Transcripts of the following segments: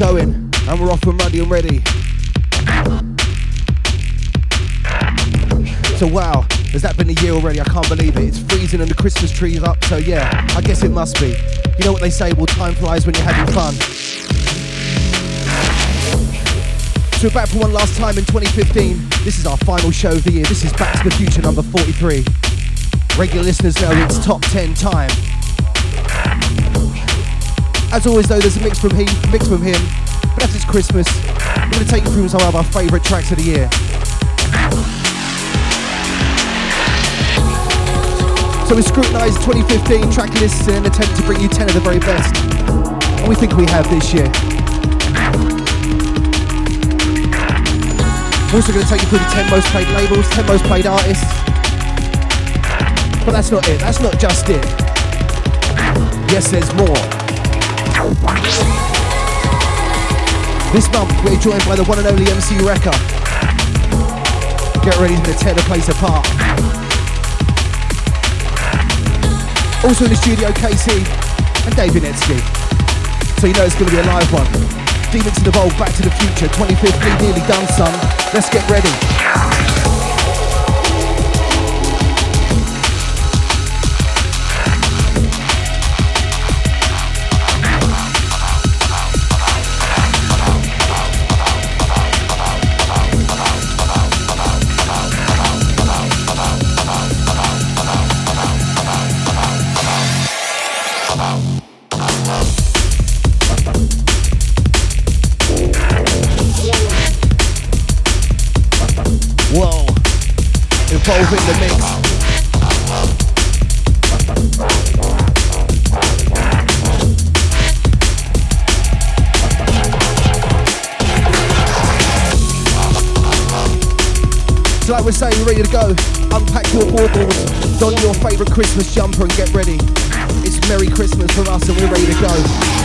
and we're off and ready. And ready. So wow, has that been a year already? I can't believe it. It's freezing and the Christmas tree is up, so yeah, I guess it must be. You know what they say, well time flies when you're having fun. So we're back for one last time in 2015. This is our final show of the year. This is Back to the Future number 43. Regular listeners know it's top 10 time. As always though, there's a mix from he, mix from him, but as it's Christmas, I'm going to take you through some of our favourite tracks of the year. So we scrutinised 2015 track lists in an attempt to bring you 10 of the very best. And we think we have this year. I'm also going to take you through the 10 most played labels, 10 most played artists. But that's not it, that's not just it. Yes, there's more. This month we're joined by the one and only MC Wrecker. Get ready to tear the place apart. Also in the studio, KC and Dave Netsky. So you know it's going to be a live one. Demons in the Vault, Back to the Future, 25th, nearly done, son. Let's get ready. Baubles, don your favourite Christmas jumper and get ready. It's Merry Christmas for us and we're ready to go.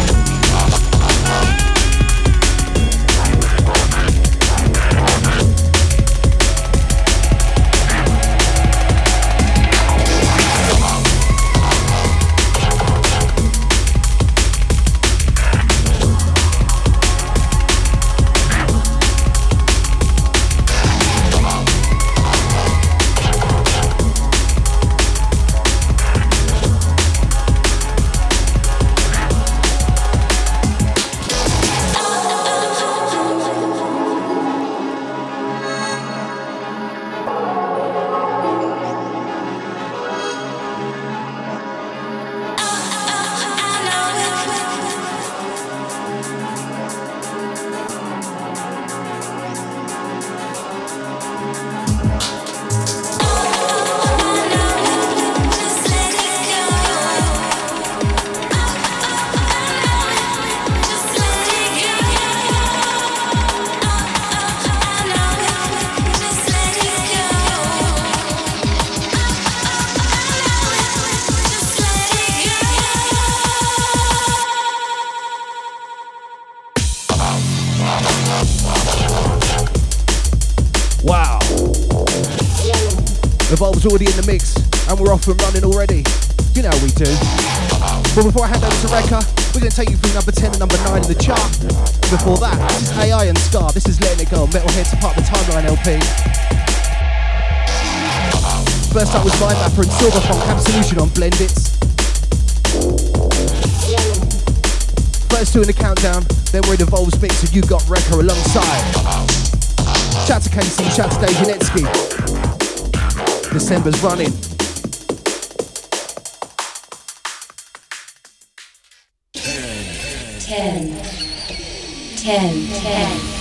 Already in the mix, and we're off and running already. You know how we do. But before I hand over to Rekka, we're going to take you through number 10 and number 9 in the chart. Before that, this is AI and Scar. This is Letting It Go, Metalheadz part of the Timeline LP. First up was Mind Mapper and Silverfunk Absolution on Blendits. First two in the countdown, then we're in Evolve's mix of You Got Rekka alongside. Shout to Casey, shout to Dave Janetsky. December's running. Ten. Ten. Ten. Ten.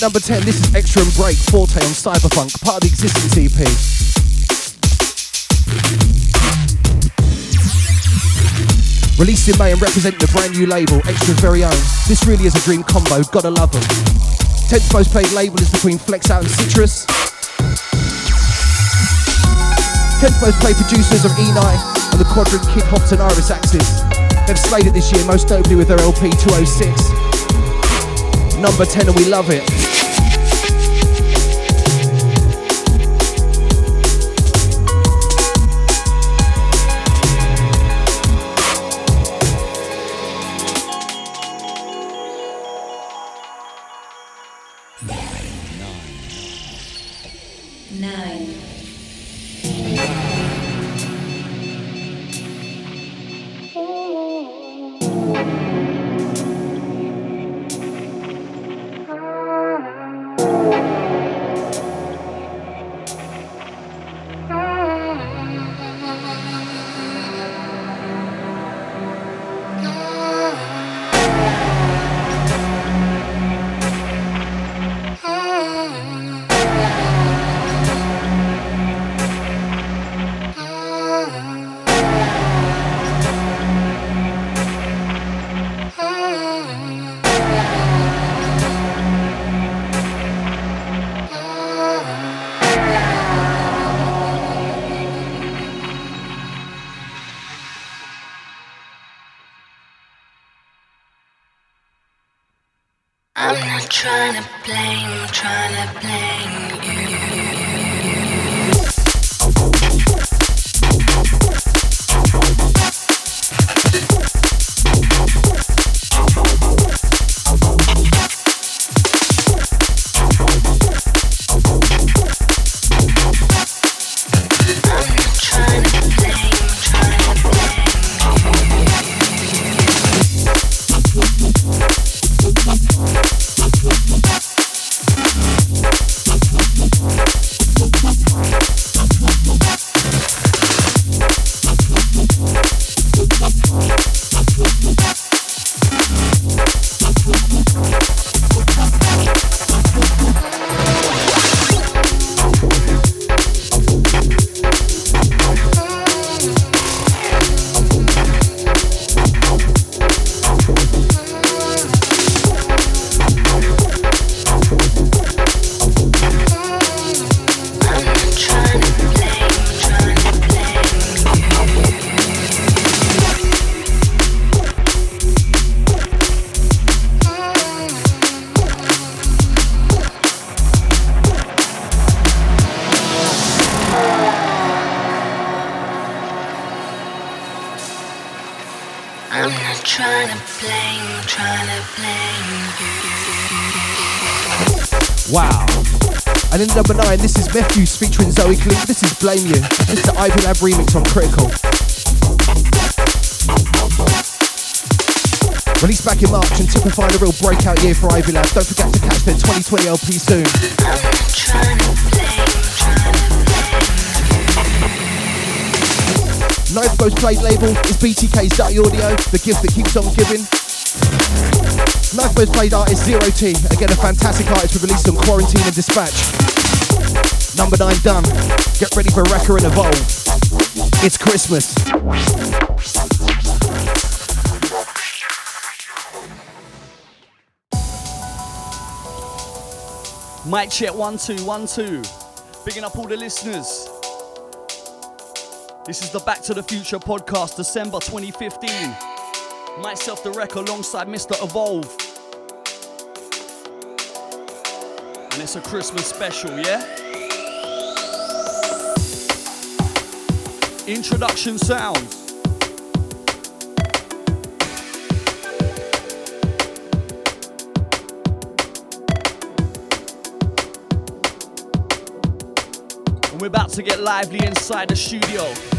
At number 10, this is Extra and Break Forte on Cyberpunk, part of the existing EP. Released in May and representing the brand new label, Extra's very own. This really is a dream combo, gotta love them. 10th most played label is between Flex Out and Citrus. 10th most played producers are Eni and the Quadrant Kid Hops and Iris Axis. They've slayed it this year, most notably with their LP 206 number 10 and we love it. trying to Blame You. Is the Ivy Lab remix on Critical. Released back in March and typifying a real breakout year for Ivy Lab. Don't forget to catch their 2020 LP soon. Ninth most played label is BTK's Dirty Audio, the gift that keeps on giving. Ninth most played artist Zero T, again a fantastic artist we released on Quarantine and Dispatch. Number 9 done. Get ready for Wrecker and Evolve. It's Christmas. Mic check one two one two. Bigging up all the listeners. This is the Back to the Future podcast, December 2015. Myself, the wreck, alongside Mr. Evolve. And it's a Christmas special, yeah? Introduction sounds. And we're about to get lively inside the studio.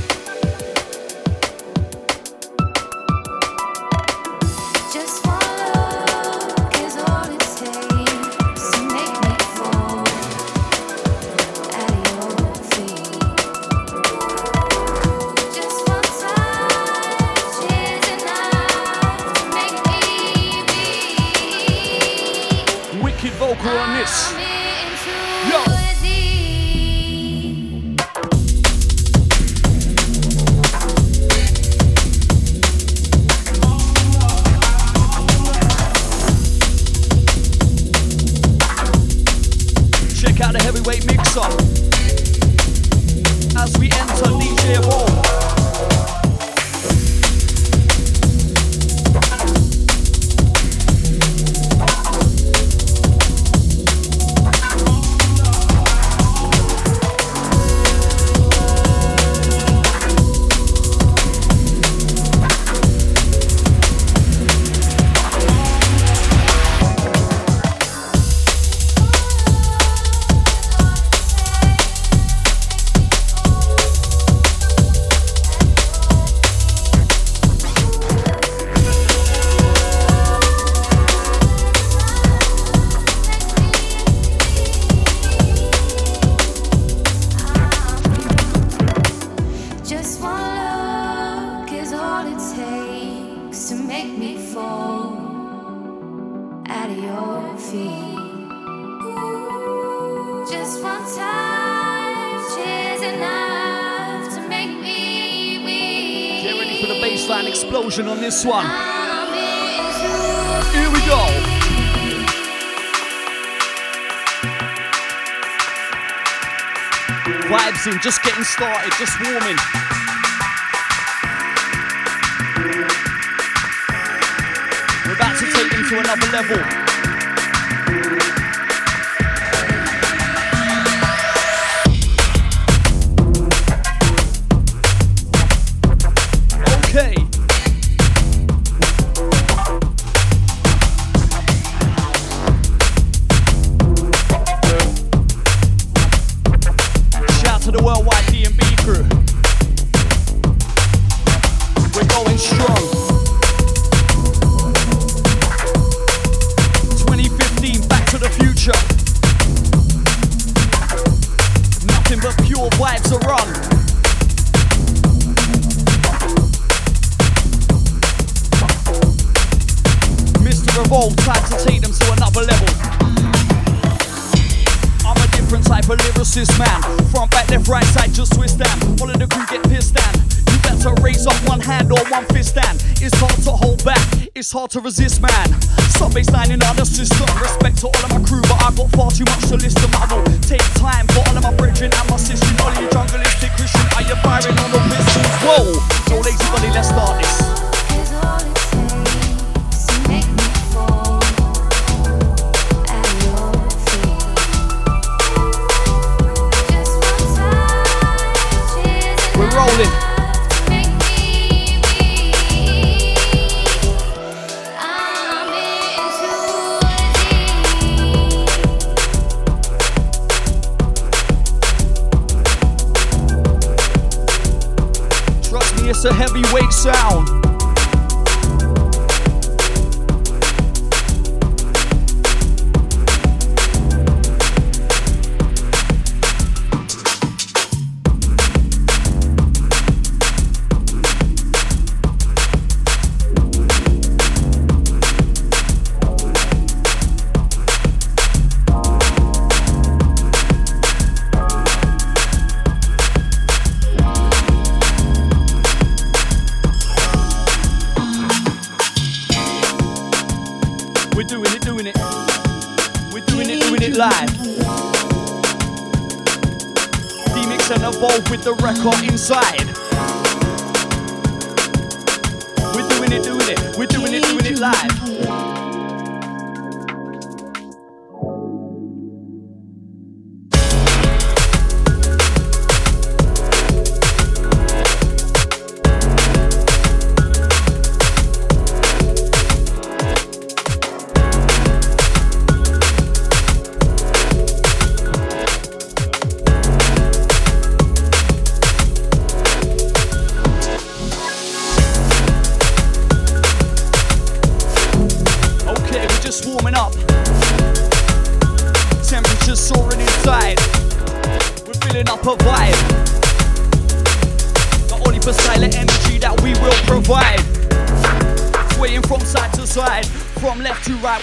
Getting started, just warming. We're about to take them to another level. To resist, man.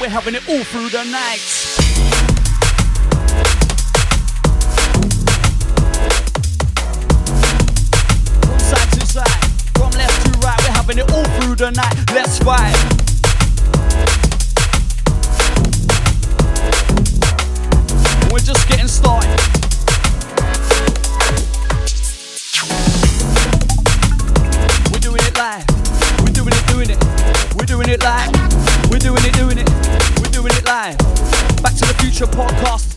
We're having it all through the night. From side to side, from left to right, we're having it all through the night. Let's vibe. Future podcast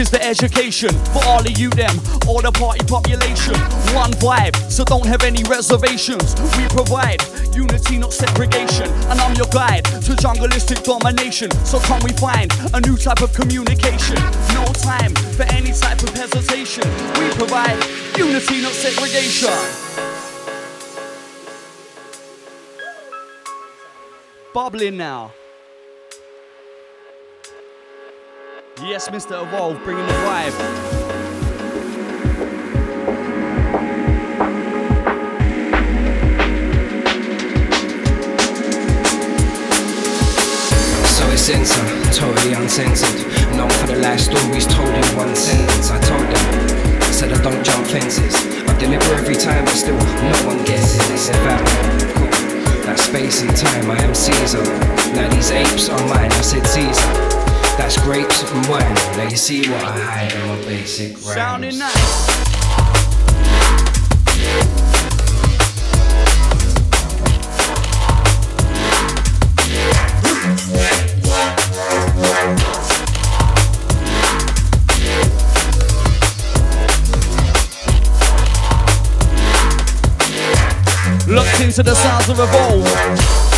is the education for all of you them, all the party population. One vibe, so don't have any reservations. We provide unity, not segregation. And I'm your guide to jungleistic domination. So can we find a new type of communication? No time for any type of hesitation. We provide unity, not segregation. Bubbling now. Yes, Mr. Evolve, bringing the vibe. So it's censored, totally uncensored. Known for the life stories told in one sentence. I told them, I said I don't jump fences. I deliver every time, but still no one gets it. They said that that space and time. I am Caesar. Now these apes are mine. I said Caesar. That's grapes and wine. Now you see what I hide in my basic rhymes. Sounding nice. Locked into the sounds of. Evolve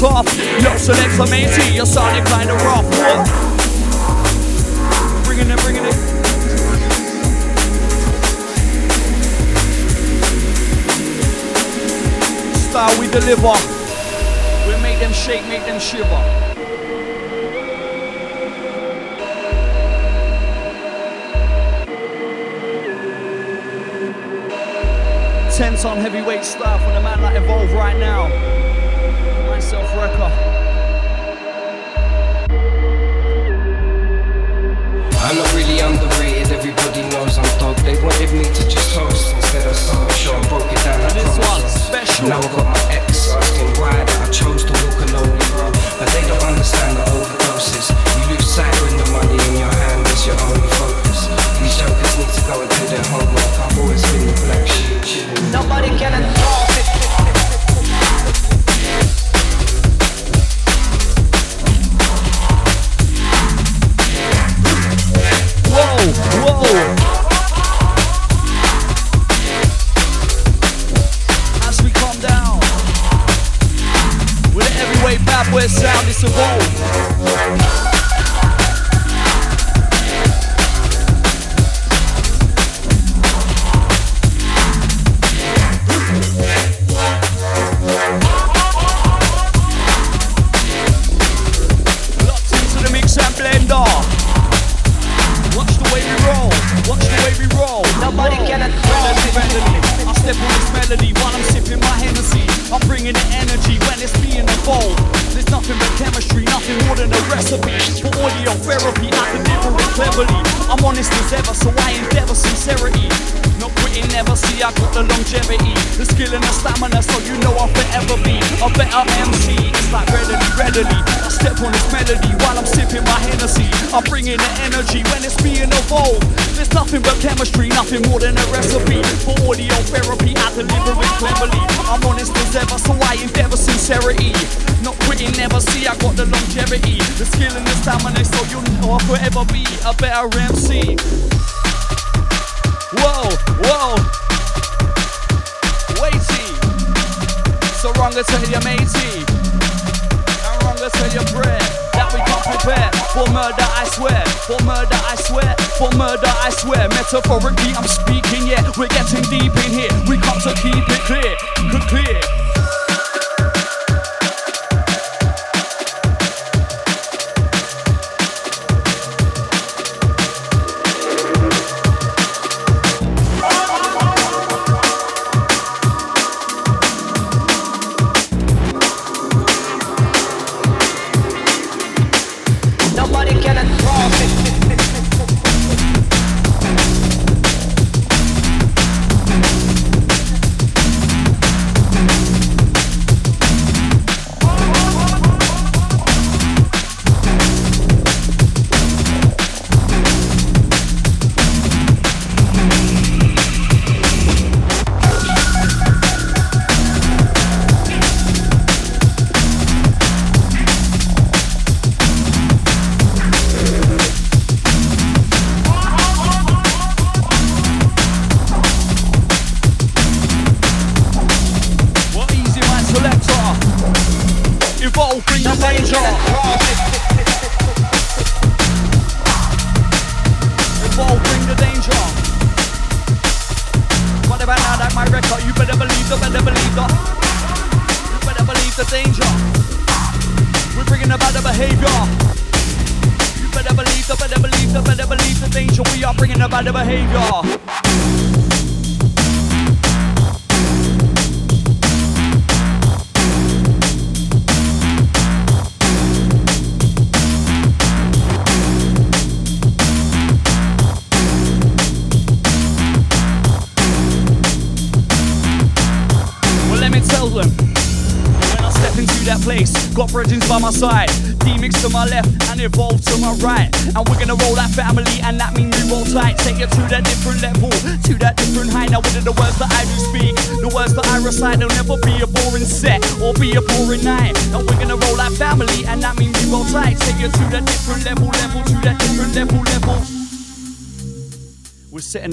top. Yo, select some AC, your sonic kind of rough. What? Bringing it, bringing it. Style we deliver. We make them shake, make them shiver. tense on heavyweight stuff with a man like Evolve right now. Self Wrecker. I'm not really underrated, everybody knows I'm dog. They wanted me to just host instead of solo show. I broke it down. This one's special. Now I've got my ex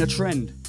a trend.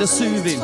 The soothing.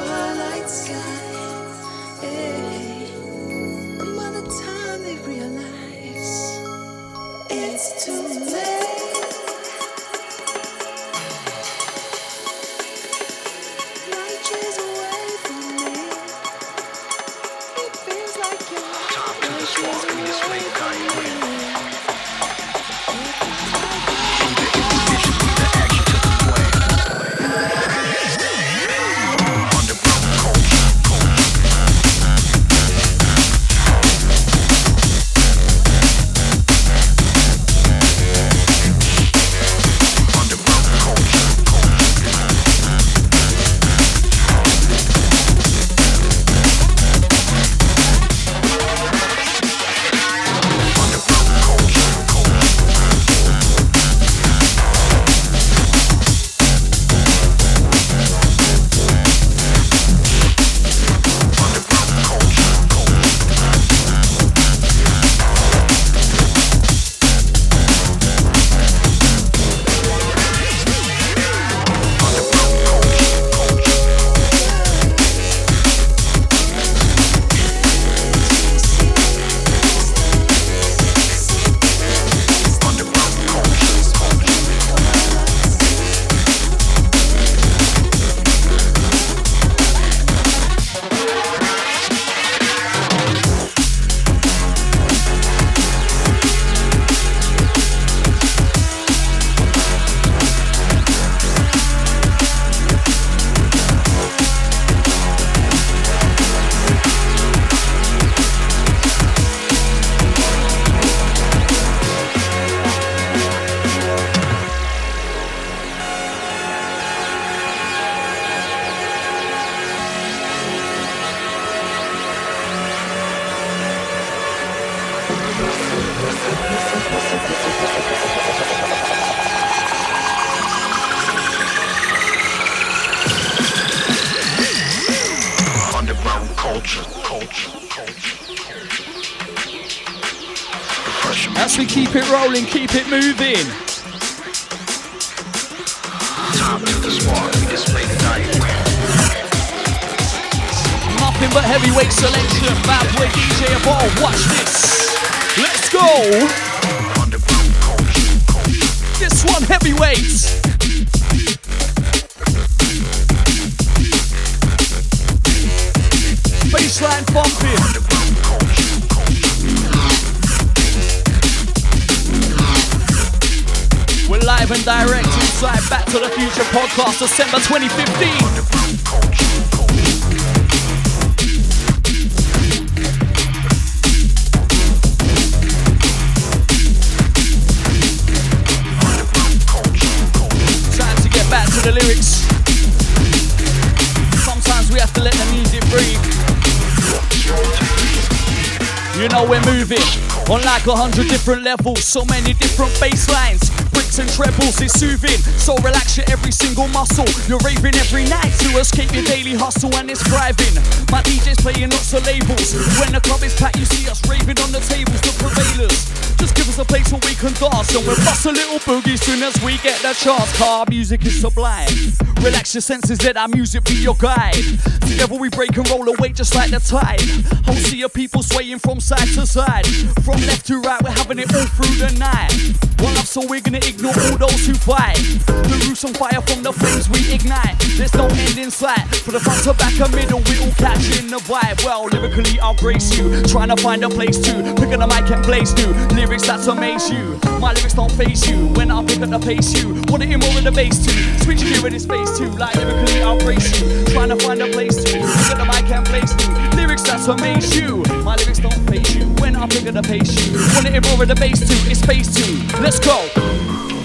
live and direct inside Back to the Future podcast, December 2015. the lyrics. Sometimes we have to let the music breathe. You know we're moving on like a hundred different levels, so many different bass lines bricks and trebles is soothing. So relax your every single muscle. You're raving every night to escape your daily hustle and it's thriving. My DJ's playing lots of labels. When the club is packed, you see us raving on the tables, the prevailers. Just give us a place where we can dance and we'll bust a little boogie soon as we get the chance. Car music is sublime. Relax your senses, let our music be your guide. Together we break and roll away just like the tide. Whole sea of people swaying from side to side. From left to right, we're having it all through the night. One love, so we're gonna ignore all those who fight. The roots on fire from the flames we ignite. There's no end in sight. For the front to back and middle, we all catch in the vibe. Well, lyrically, I'll grace you. Trying to find a place to pick up the mic and blaze new lyrics that amaze you. My lyrics don't face you. When I pick up the pace, you want to hear more of the bass too. Switch gear in his space too. Like lyrically, I'll grace you. Trying to find a place to pick up the mic and blaze new lyrics that amaze you. My lyrics don't face you. I'm bigger the pace you. Wanna roar at the bass too, it's phase two. Let's go.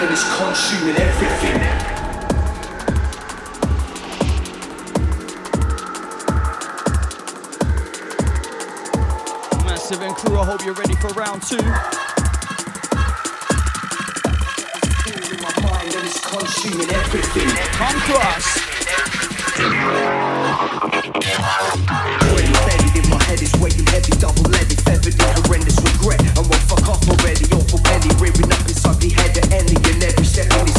and it's consuming everything. Massive and crew, I hope you're ready for round two. Come cross head is weighing heavy, double-leaded, horrendous regret. I fuck off already, up inside the head any every.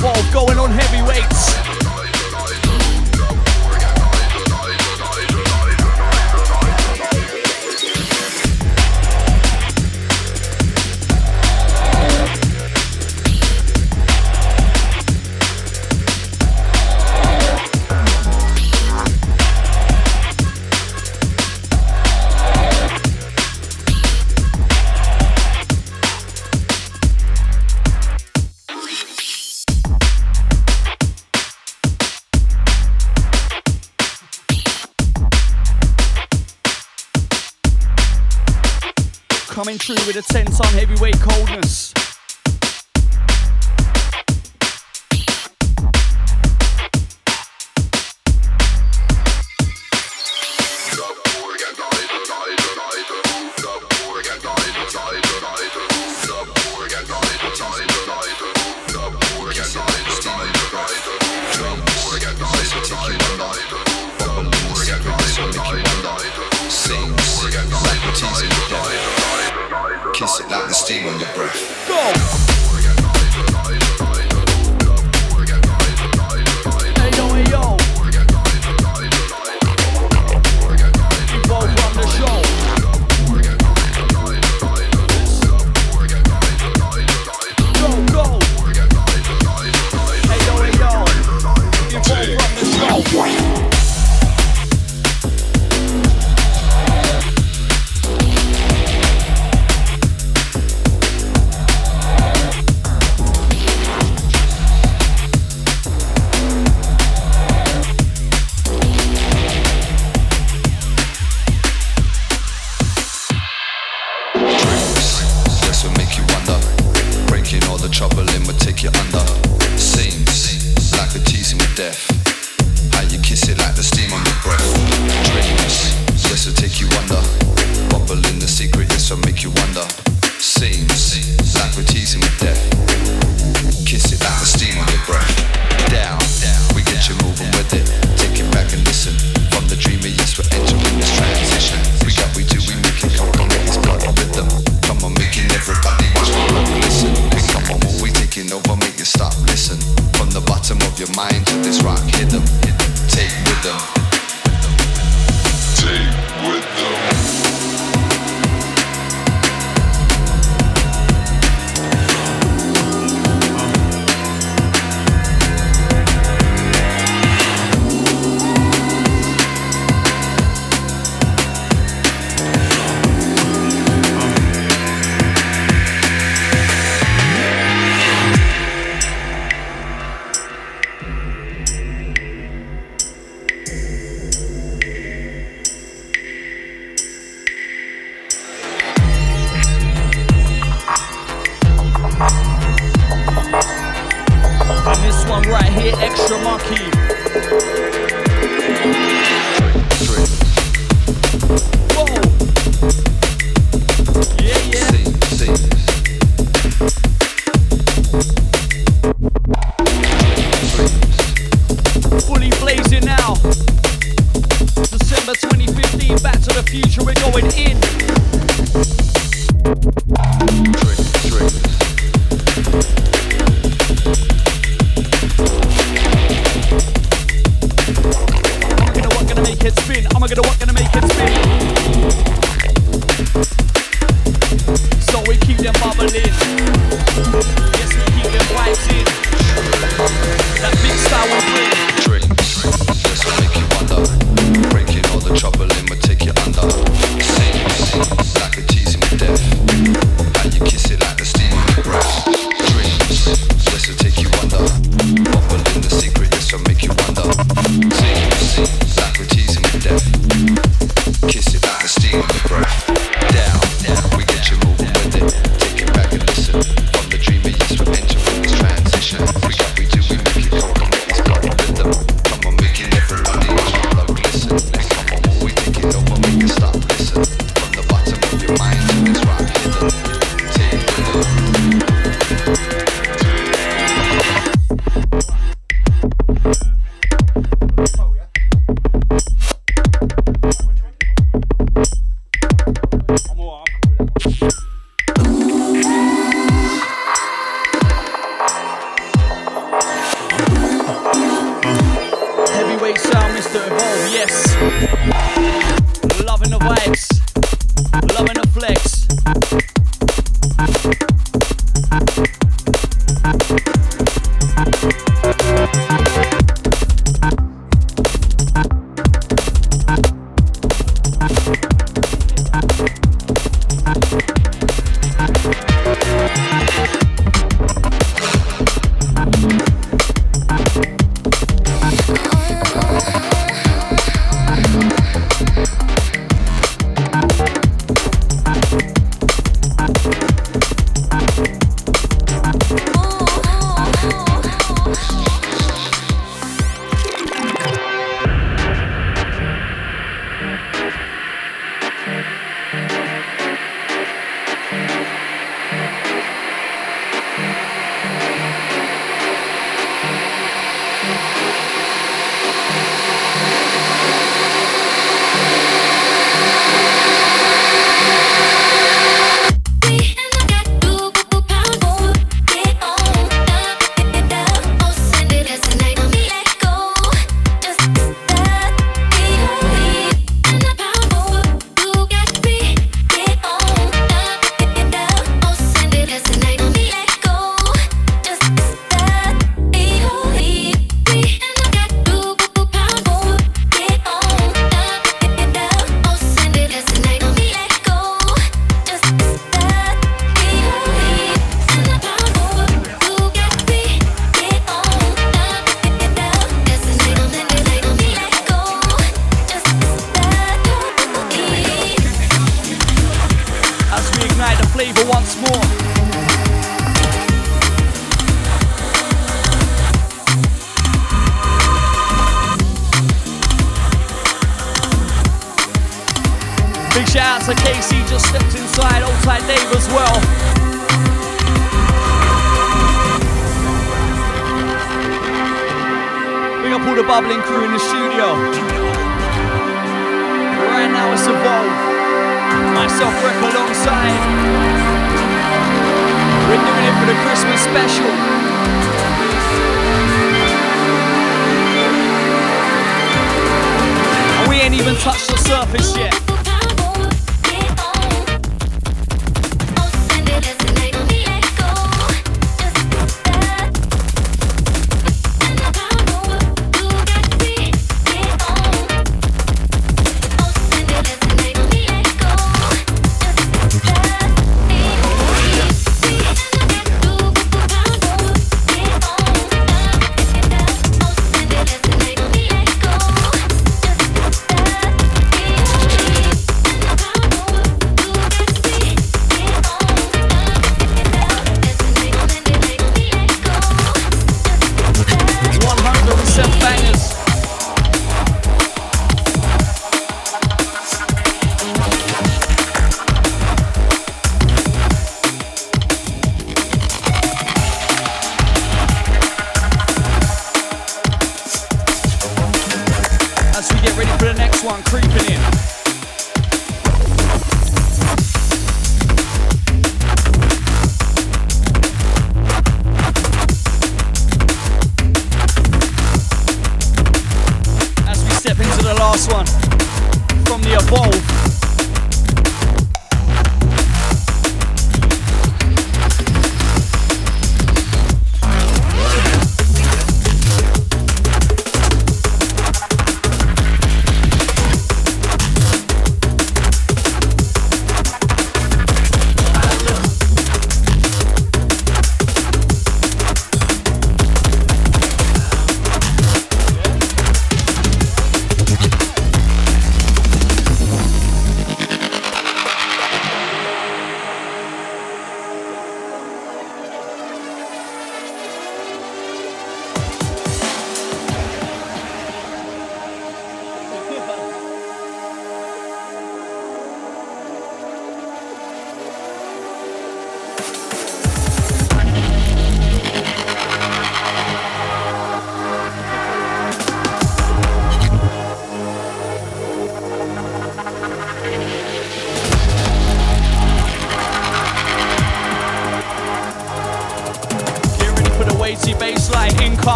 Yes, Mr. With a 10 ton heavyweight coldness.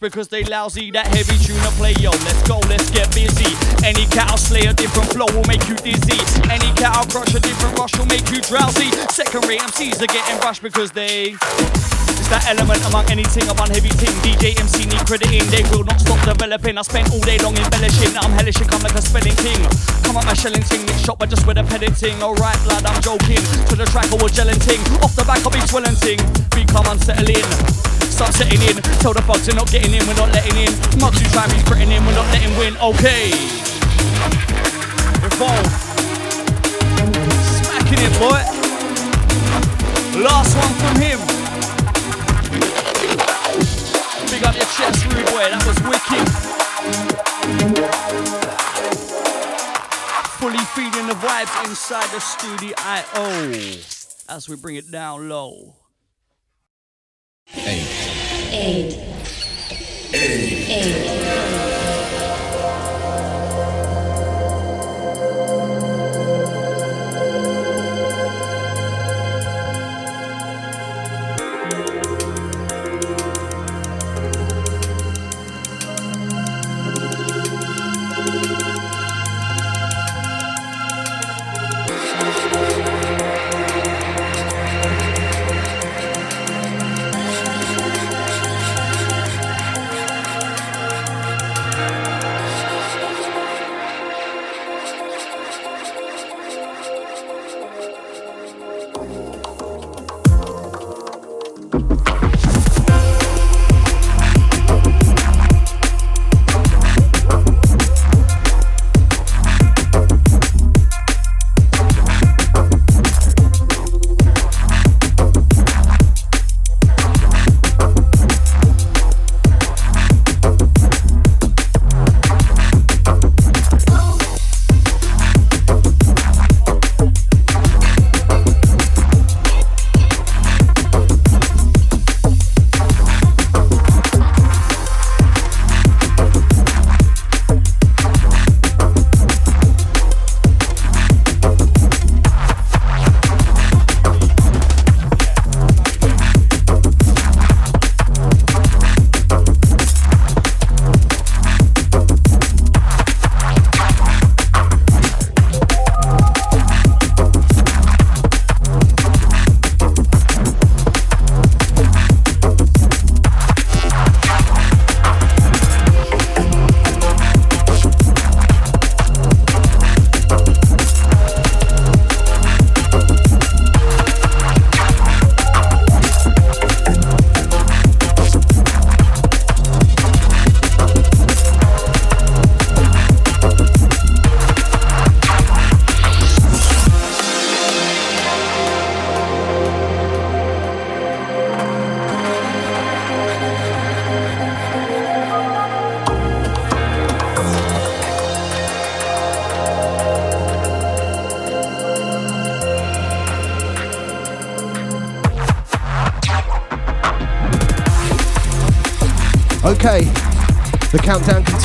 Because they lousy. That heavy tune to play, yo, let's go, let's get busy. Any cow I slay, a different flow will make you dizzy. Any cow I crush, a different rush will make you drowsy. Second rate MCs are getting brushed because they it's that element among anything upon heavy ting. DJ MC need crediting, they will not stop developing. I spent all day long embellishing, I'm hellish and come like a spelling king. Come up my shelling ting, mix shot but just with a petting ting. Alright, blood, I'm joking. To the track, I will gelling ting. Off the back, I'll be swelling ting. Become unsettling. Start setting in, tell the bugs they're not getting in, we're not letting in. Mugs who try me critting in, we're not letting win. Okay. Evolve. Smacking it, boy. Last one from him. Big up your chest, rude boy. That was wicked. Fully feeding the vibes inside the studio IO as we bring it down low. Eight. Eight. Okay,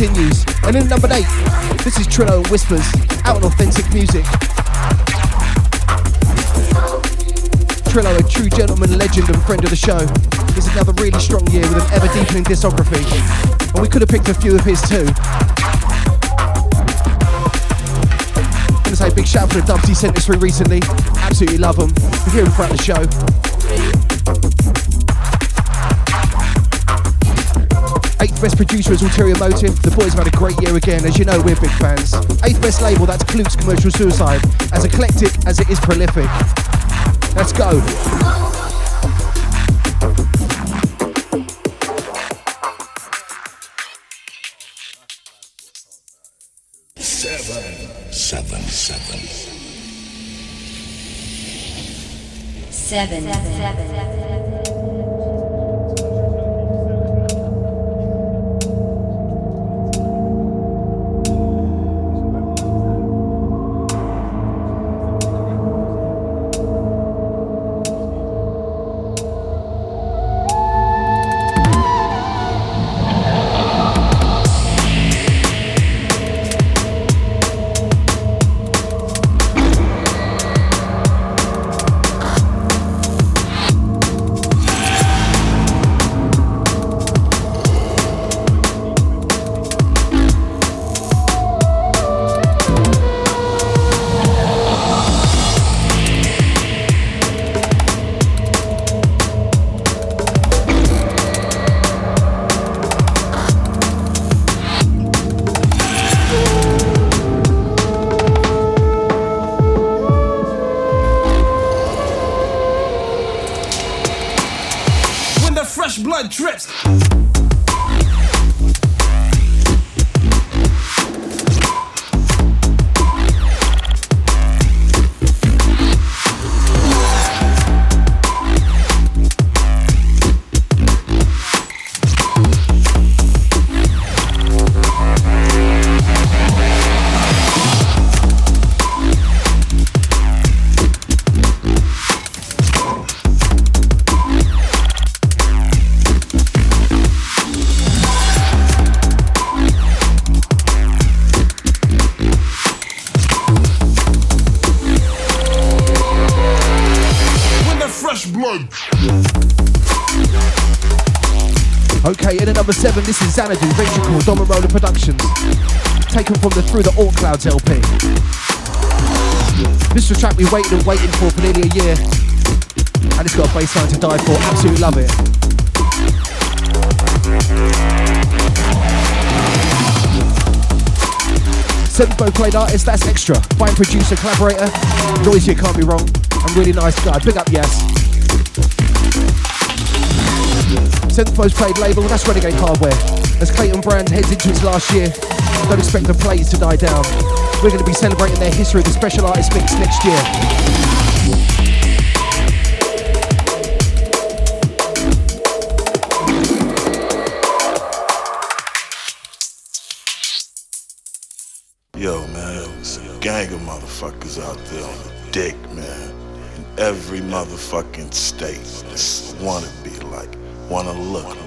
continues. And in number eight, this is Trillo and Whispers, out on authentic music. Trillo, a true gentleman, legend, and friend of the show. It's another really strong year with an ever deepening discography. And we could have picked a few of his too. I'm gonna say big shout out for the dubs he sent us through recently. Absolutely love them. You hear him throughout the show. Best producer is Ulterior Motive. The boys have had a great year again. As you know, we're big fans. Eighth best label, that's Klute's Commercial Suicide. As eclectic as it is prolific. Let's go. Seven, seven, seven. Seven. Clouds LP. This is a track we waited and waited for for nearly a year. And it's got a bass to die for. Absolutely love it. Seventh Bow played artist, that's extra. Fine producer, collaborator. Noisy, can't be wrong. And really nice guy. Big up, yes. Seventh most played label, that's Renegade Hardware. As Clayton Brand heads into its last year, don't expect the plays to die down. We're going to be celebrating their history of the special artist mix next year. Yo, man, it's a gang of motherfuckers out there on the dick, man. In every motherfucking state. Wanna be like, wanna look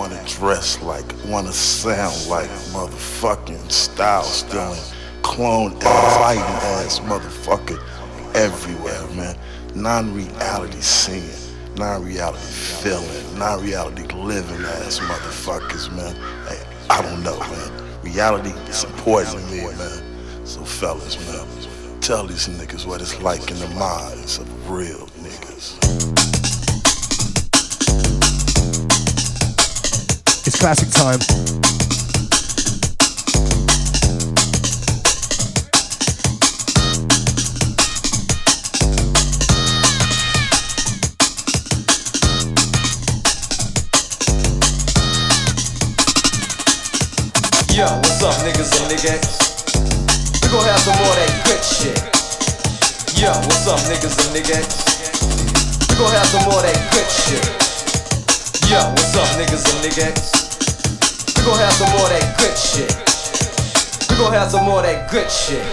like, wanna dress like, wanna sound like, motherfucking style stealing, clone ass, fighting ass motherfucker everywhere, man. Non-reality singing, non-reality feeling, non-reality living ass motherfuckers, man. Hey, I don't know, man. Reality is important to me, man. So fellas, man, tell these niggas what it's like in the minds of real niggas. Classic time. Yo, what's up, niggas and niggas? We gon' have some more of that good shit. Yo, what's up, niggas and niggas? We gon' have some more of that good shit. Yo, what's up, niggas and niggas? We gon' have some more of that good shit. We gon' have some more of that good shit.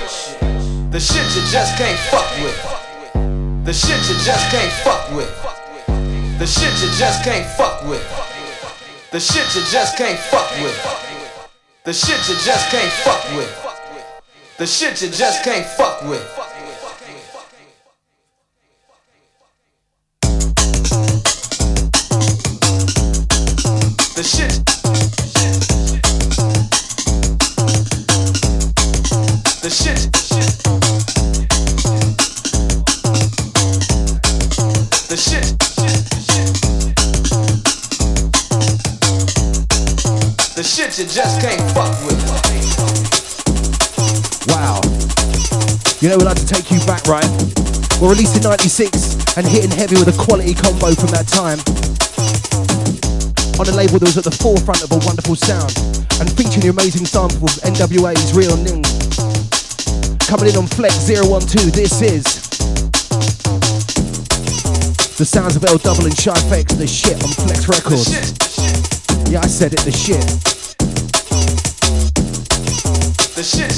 The shit you just can't fuck with The shit you just can't fuck with. The shit you just can't fuck with. The shit you just can't fuck with. The shit you just can't fuck with. The shit you just can't fuck with. The shit. Shit you just can't fuck with. Wow. You know, we like to take you back, right? We're released in 96 and hitting heavy with a quality combo from that time. On a label that was at the forefront of a wonderful sound and featuring the amazing sample of NWA's Real Ning. Coming in on Flex 012, this is the sounds of L Double and Shy FX, the shit on Flex Records. Yeah, I said it, the shit. The shit.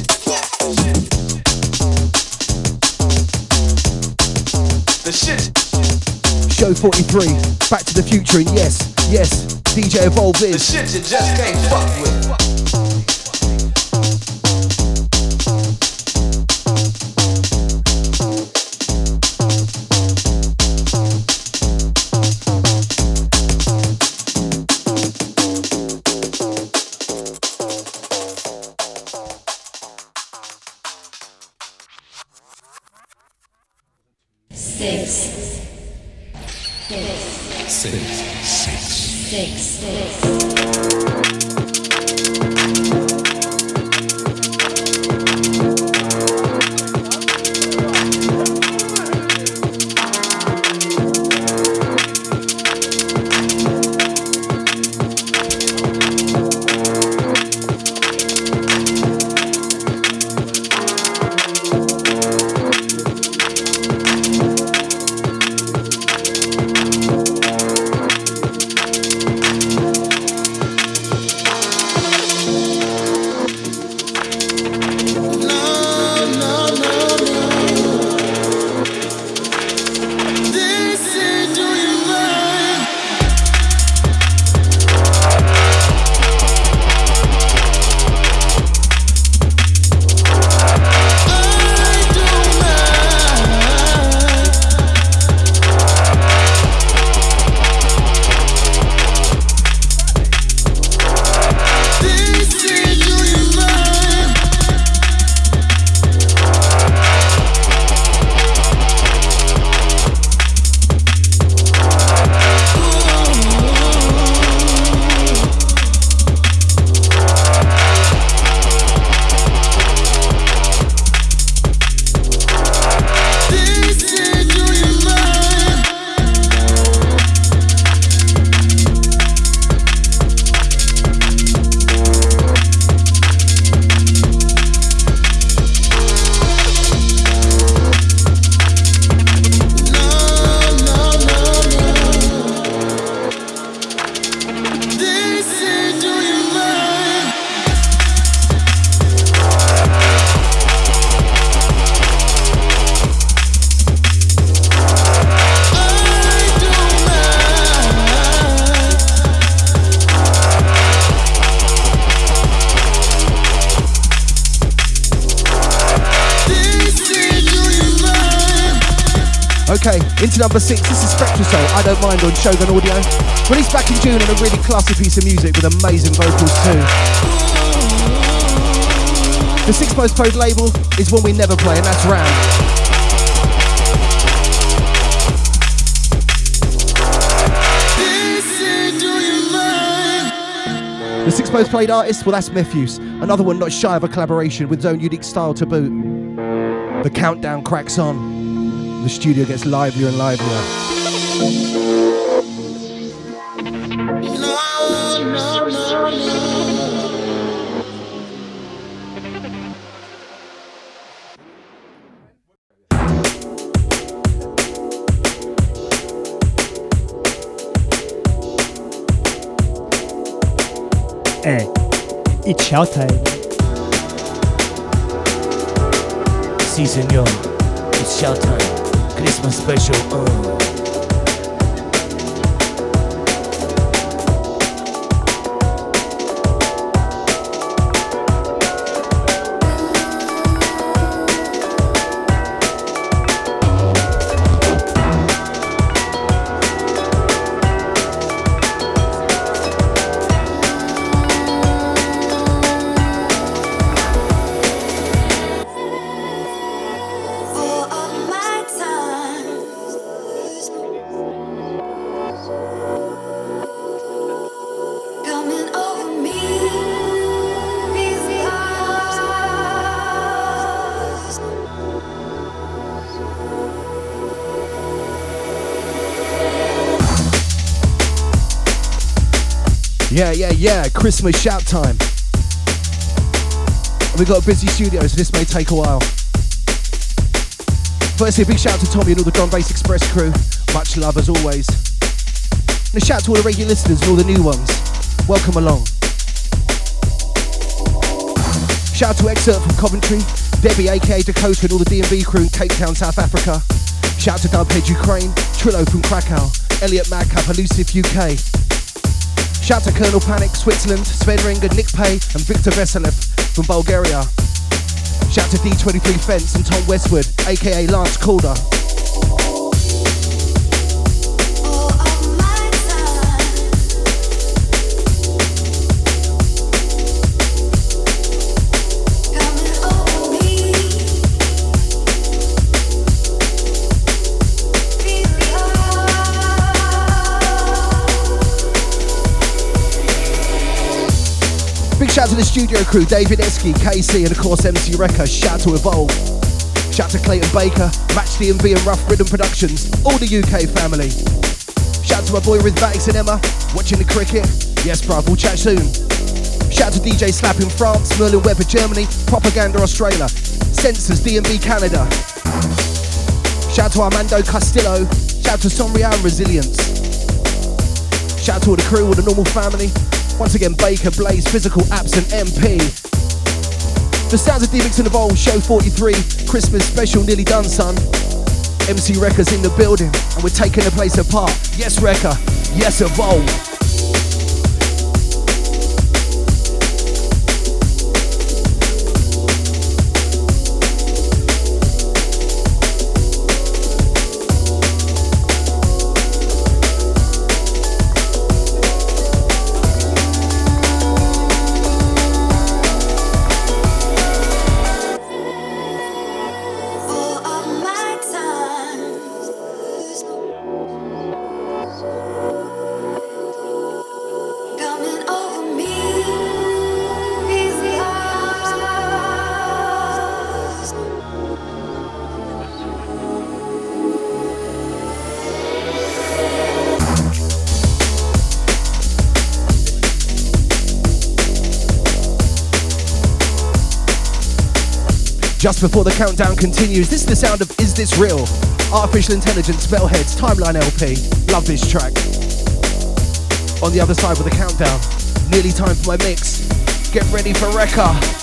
The shit. Show 43, Back to the Future, and yes, yes, DJ Evolve The shit you just can't fuck with. Number six. This is SpectraSoul. I don't mind on Shogun Audio. Released back in June and a really classy piece of music with amazing vocals too. The six most played label is one we never play, and that's Round. The six most played artist, well, that's Mefjus. Another one not shy of a collaboration with his own unique style to boot. The countdown cracks on. The studio gets livelier and livelier. Hey, it's showtime. Si, senor. Special. Oh. Yeah. Christmas shout time. And we got a busy studio, so this may take a while. Firstly, a big shout out to Tommy and all the Drum Bass Express crew. Much love as always. And a shout out to all the regular listeners and all the new ones. Welcome along. Shout to Excerpt from Coventry, Debbie aka Dakota and all the DNB crew in Cape Town, South Africa. Shout out to Dubhead Ukraine, Trillo from Krakow, Elliot Madcap, Elusive UK. Shout to Colonel Panic, Switzerland, Sven Ringer, Nick Pay and Victor Veselev from Bulgaria. Shout to D23 Fence and Tom Westwood, aka Lance Calder. Shout to the studio crew, David Esky, KC, and of course MC Rekka. Shout to Evolve. Shout to Clayton Baker, Match DMV and Rough Rhythm Productions, all the UK family. Shout to my boy Rhythmatics and Emma, watching the cricket. Yes, bruv, we'll chat soon. Shout to DJ Slap in France, Merlin Weber Germany, Propaganda Australia, Sensors DNB Canada. Shout to Armando Castillo. Shout to Somrian Resilience. Shout to all the crew, all the normal family. Once again, Baker, Blaze, Physical, Absent, MP. The sounds of DMX and Evolve, Show 43, Christmas special, nearly done, son. MC Wrecker's in the building, and we're taking the place apart. Yes, Wrecker, Yes, Evolve. Just before the countdown continues, this is the sound of Is This Real? Artificial Intelligence, Metalheadz, Timeline LP. Love this track. On the other side with the countdown, nearly time for my mix. Get ready for Rekka.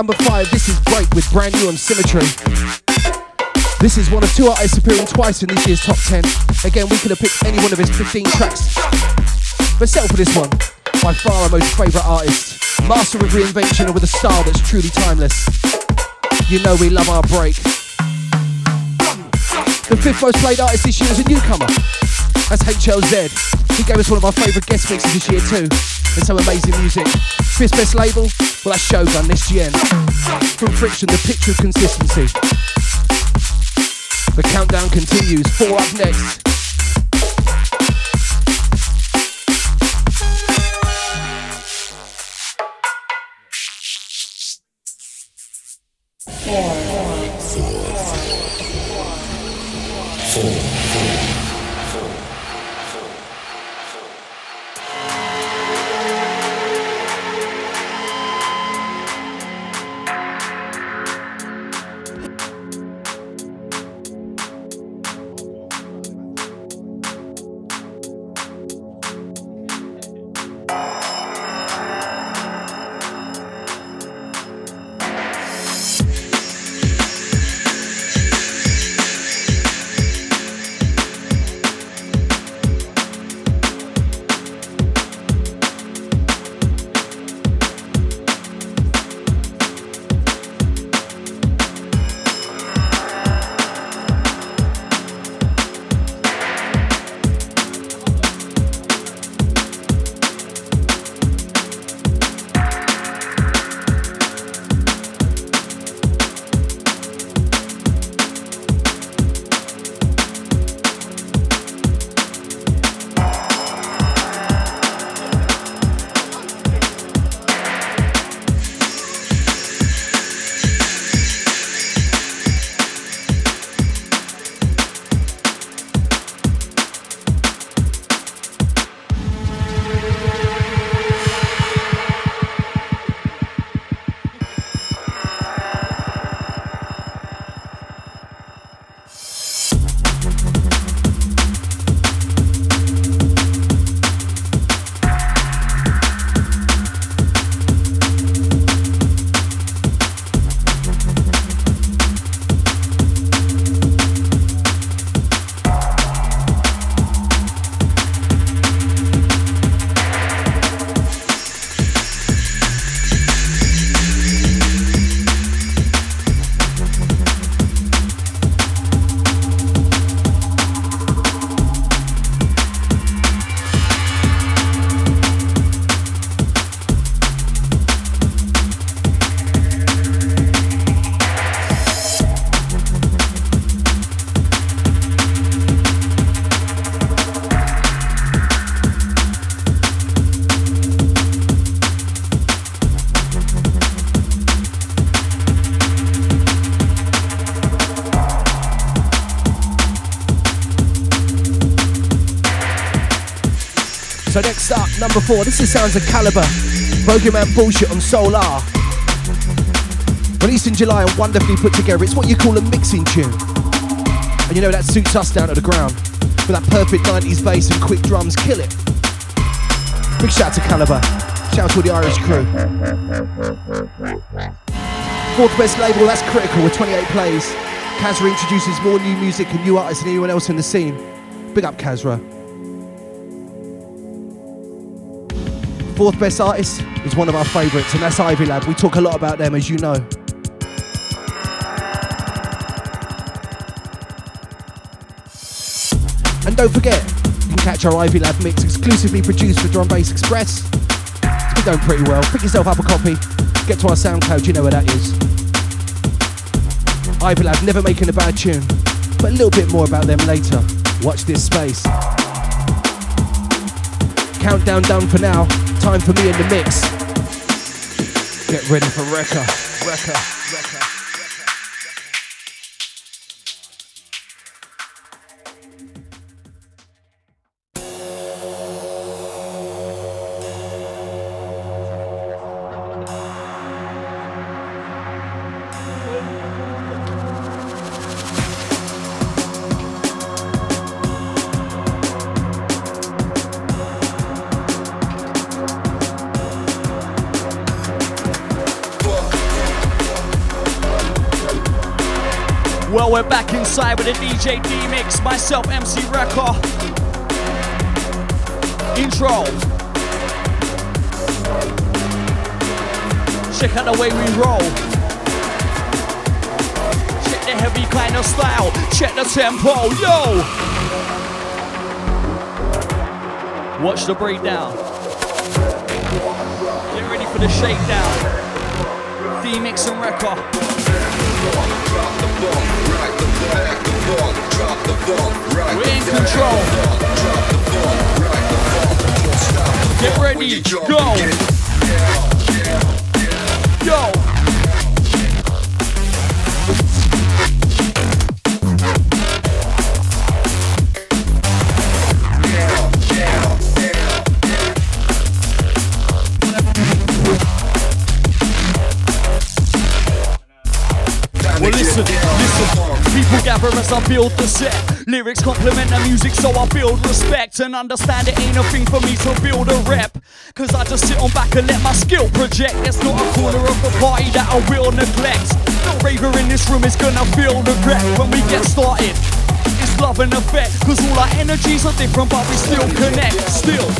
Number five, this is Break with brand new on Symmetry. This is one of two artists appearing twice in this year's top 10. Again, we could have picked any one of his 15 tracks. But settle for this one. By far our most favourite artist. Master of reinvention and with a style that's truly timeless. You know we love our break. The fifth most played artist this year is a newcomer. That's HLZ. He gave us one of our favourite guest mixes this year too. And some amazing music. Fifth best label? Well, that's Shogun, this GN. From Friction, the picture of consistency. The countdown continues. Four up next. So four. This is sounds of Calibre. Bogeyman Bullshit on Solar. Released in July and wonderfully put together. It's what you call a mixing tune. And you know that suits us down to the ground. With that perfect 90s bass and quick drums, kill it. Big shout out to Calibre. Shout out to all the Irish crew. Fourth best label, that's critical with 28 plays. Kasra introduces more new music and new artists than anyone else in the scene. Big up Kasra. Fourth best artist is one of our favourites, and that's Ivy Lab. We talk a lot about them, as you know. And don't forget, you can catch our Ivy Lab mix exclusively produced for Drum Bass Express. It's been going pretty well. Pick yourself up a copy, get to our SoundCloud, you know where that is. Ivy Lab never making a bad tune, but a little bit more about them later. Watch this space. Countdown done for now. Time for me in the mix. Get ready for Wrecker. Wrecker. Myself, MC Wrecker. Intro. Check out the way we roll. Check the heavy kind of style. Check the tempo. Yo! Watch the breakdown. Get ready for the shakedown. D mix and record. We're in control. Get ready, go. I build the set. Lyrics complement the music, so I build respect and understand it ain't a thing for me to build a rep. Cause I just sit on back and let my skill project. There's not a corner of the party that I will neglect. No raver in this room is gonna feel the regret when we get started. It's love and effect, cause all our energies are different, but we still connect. Still.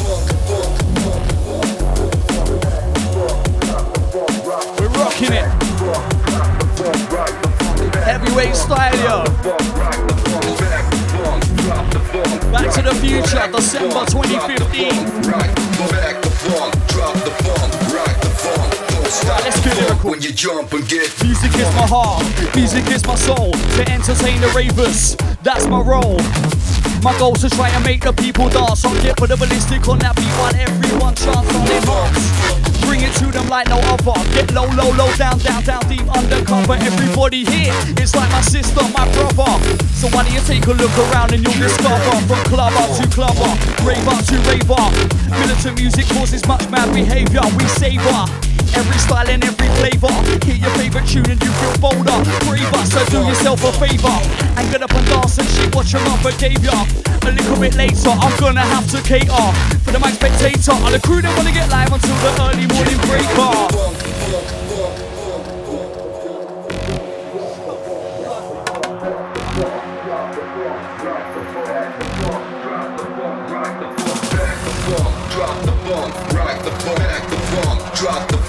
We're rocking it. Yo. Back to the future, December 2015. Right, let's get lyrical. When you jump and get Music is my heart, music is my soul. To entertain the ravers, that's my role. My goal is to try and make the people dance. I'll get for the ballistic on that beat, want everyone chance on their marks. Bring it to them like no other. Get low, low, low, down, down, down, deep undercover. Everybody here, it's like my sister, my brother. So why don't you take a look around and you'll discover from clubber to clubber, raver to raver. Militant music causes much mad behavior. We savor. Every style and every flavor. Hear your favorite tune and you feel bolder, braver. So do yourself a favor and get up and dance and shit what your mother gave ya. A little bit later, I'm gonna have to cater for the mic spectator. All the crew that wanna get live until the early morning breaker.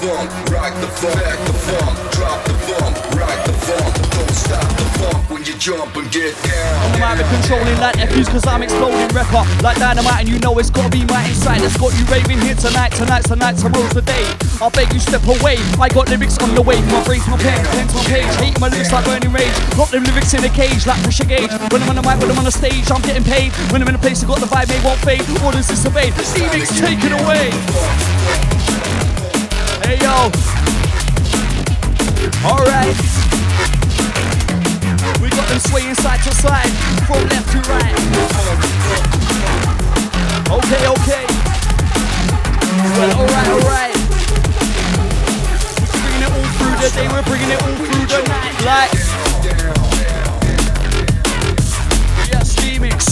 The bomb, rock the bomb, back the bomb, drop the bomb, rock the bomb. Don't stop the bomb when you jump and get down. I'm out of controlling like nephews cause I'm exploding record. Like dynamite and you know it's gotta be my inside. That's got you raving here tonight tonight, tonight, tomorrow's the day. I'll beg you step away. I got lyrics on the way. My brain's my pen pen's my page. Hate my lyrics like burning rage. Got them lyrics in a cage like pressure gauge. When I'm on the mic when I'm on the stage I'm getting paid. When I'm in a place I got the vibe they won't fade. Orders disobeyed Stevie's take it away hey yo alright we got them swaying side to side, from left to right. Okay, okay. Well, alright, alright. We're bringing it all through the day, we're bringing it all through the night. Like, yeah, Steamix.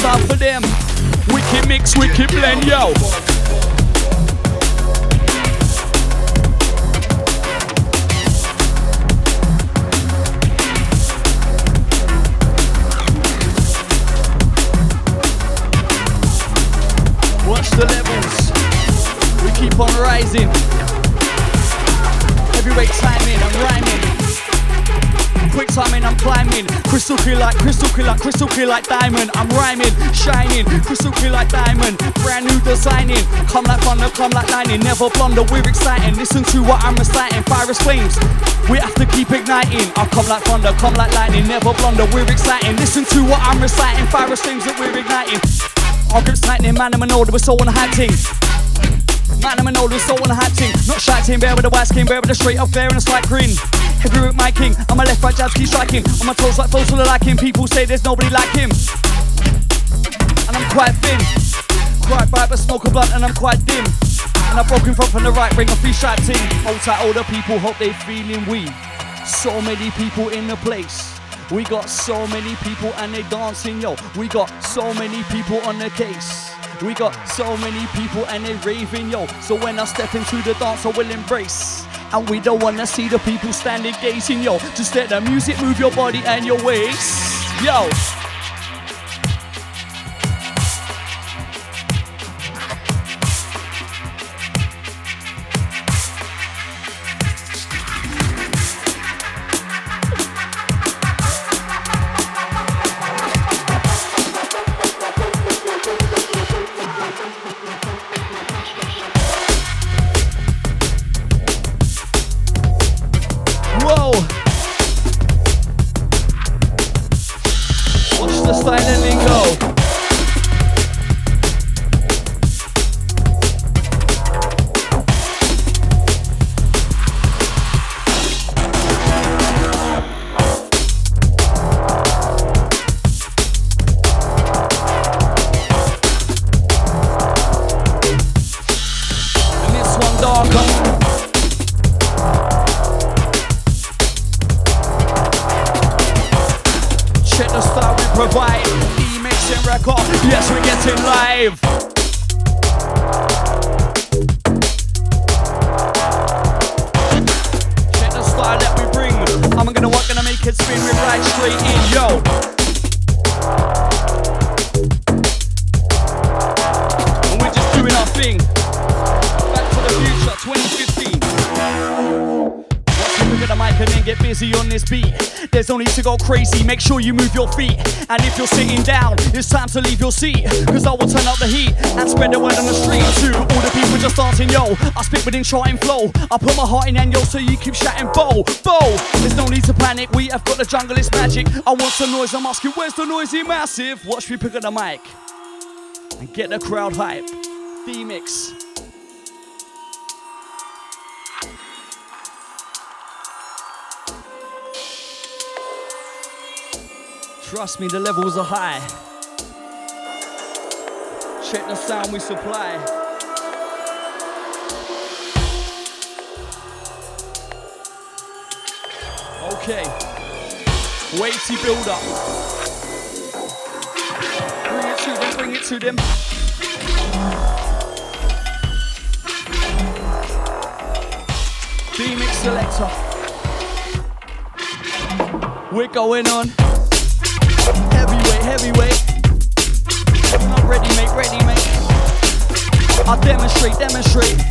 For them. Wicked mix, wicked blend, yo. Watch the levels. We keep on rising. Heavyweight timing, I'm rhyming. I'm climbing. Crystal clear like crystal clear like crystal clear like diamond. I'm rhyming, shining, crystal clear like diamond. Brand new designing. Come like thunder, come like lightning. Never blunder, we're exciting. Listen to what I'm reciting. Fire flames. We have to keep igniting. I come like thunder, come like lightning. Never blunder, we're exciting. Listen to what I'm reciting. Fire flames that we're igniting. Our grip's tightening, man, I'm an older, we're so on ting. Man, I'm an older, so on a hot ting. Not team, bear with the white skin, bear with the straight up fair and a slight grin. Heavy with my king, I'm a left right jazz, keep striking. On my toes like foes full of him. People say there's nobody like him. And I'm quite thin. Quite bright, but smoke a blunt, and I'm quite dim. And I broke in front from the right, bring a free shot ting. Hold tight, older people, hope they feeling we. So many people in the place. We got so many people and they dancing, yo. We got so many people on the case. We got so many people and they raving, yo. So when I step into the dance, I will embrace. And we don't wanna see the people standing gazing, yo. Just let the music move your body and your waist, yo. Crazy, make sure you move your feet. And if you're sitting down, it's time to leave your seat. Cause I will turn up the heat and spread the word on the street. To all the people just dancing, yo. I spit within trying flow. I put my heart in and yo, so you keep shouting, bow, bow. There's no need to panic, we have got the jungle, it's magic. I want some noise, I'm asking, where's the noisy massive? Watch me pick up the mic and get the crowd hype. D-Mix. Trust me, the levels are high. Check the sound we supply. Okay. Weighty build up. Bring it to them, bring it to them. D-Mix selector. We're going on. Heavyweight. I'm ready, mate, ready, mate. I'll demonstrate, demonstrate.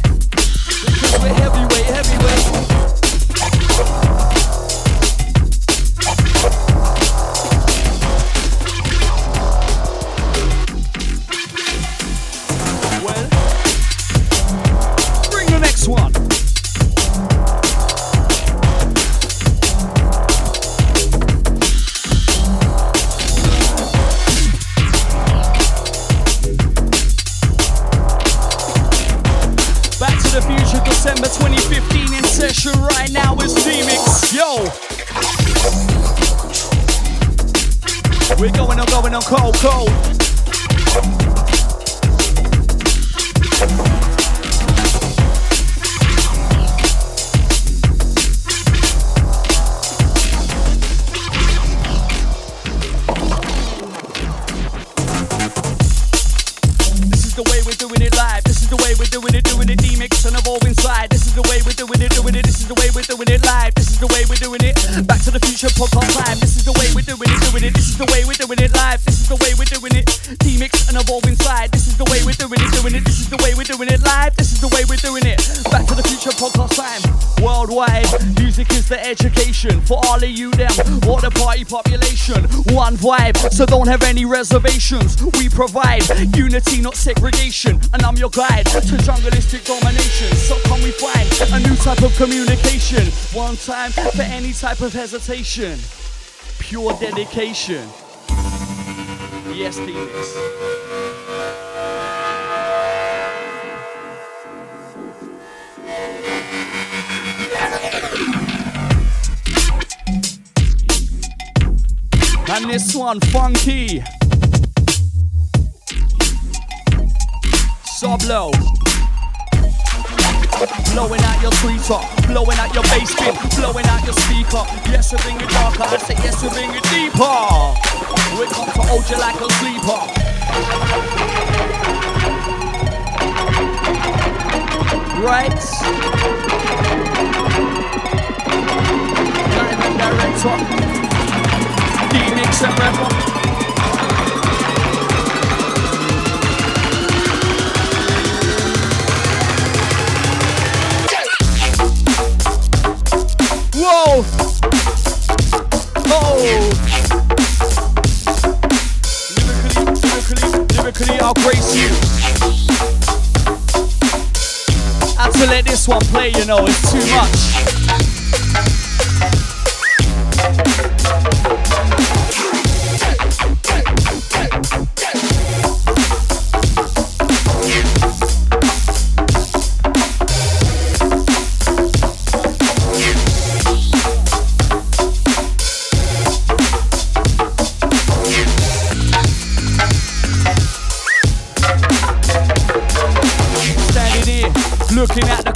Reservations. We provide unity, not segregation, and I'm your guide to jungleistic domination. So can we find a new type of communication? One time for any type of hesitation. Pure dedication. Yes, Phoenix. And this one, funky. Sublo. blowing out your tweeter, blowing out your bass bin, blowing out your speaker. Yes, we bring it darker. I say yes, we bring it deeper. We come to hold you like a sleeper. Right. Diamond director. D-Mix and rapper. Whoa! Oh! Lyrically, lyrically, lyrically, I'll grace you. Had to let this one play, you know, it's too much.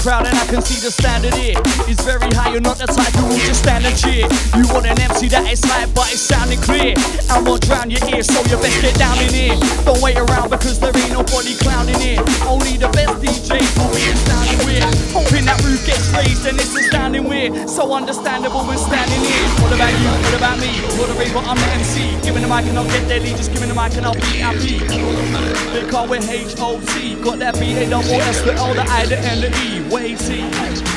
Crowd, and I can see the standard here is very high. You're not the type who will just stand and cheer. You want an MC that is light, but it's sounding clear. I won't drown your ears, so you best get down in here. Don't wait around because there ain't nobody clowning here. Only the best DJs will be astounding weird. Hoping that roof gets raised and it's astounding weird. So understandable when standing here. What about you? What about me? What a raver, I'm the MC. Giving the mic and I'll get deadly. Just giving the mic and I'll be happy. They call it H-O-T. Got that B-A-double-S, the L, the I, the N, the E. Wait, see.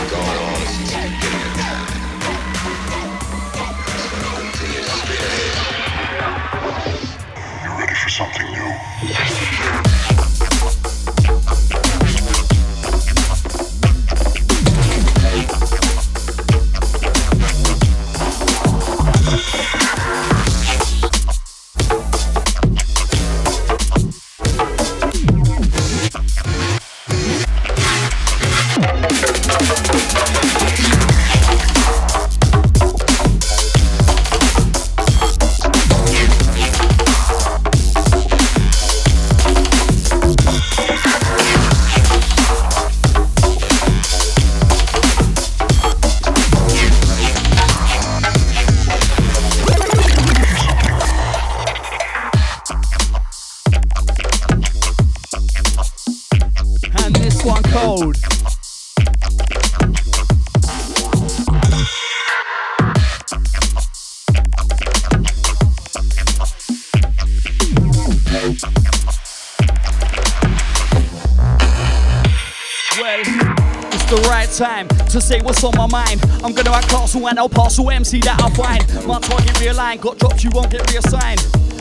To say what's on my mind. I'm gonna act castle and I'll parcel MC that I find. My target realigned, got dropped, you won't get reassigned.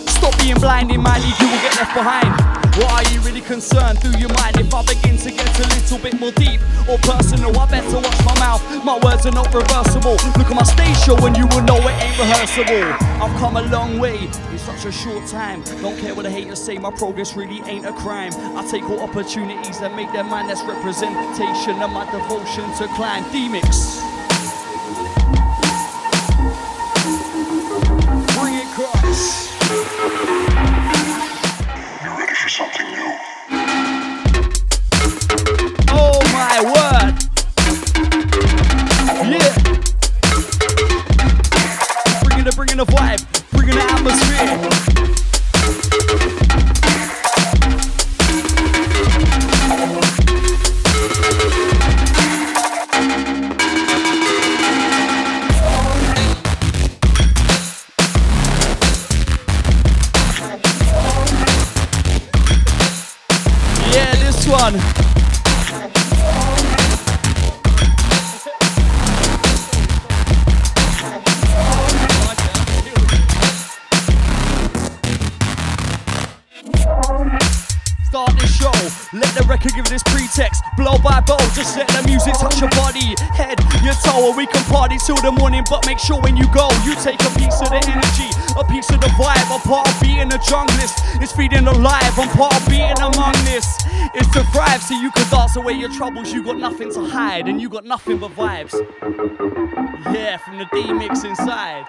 Stop being blind in my league, you will get left behind. What are you really concerned through your mind if I begin to get a little bit more deep or personal? I better watch my mouth, my words are not reversible. Look at my stage show and you will know it ain't rehearsable. I've come a long way such a short time. Don't care what the haters say, my progress really ain't a crime. I take all opportunities that make their mind that's representation of my devotion to climb. D-Mix. This one. Start the show, let the record give this pretext. Blow by blow, just let the music touch your body, head, your toe, and we can party till the morning. But make sure when you go, you take a piece of the energy, a piece of the vibe. I'm part of being a junglist, it's feeding alive. I'm part of being among this, it's to thrive so you can dance away your troubles. You got nothing to hide, and you got nothing but vibes. Yeah, from the D mix inside.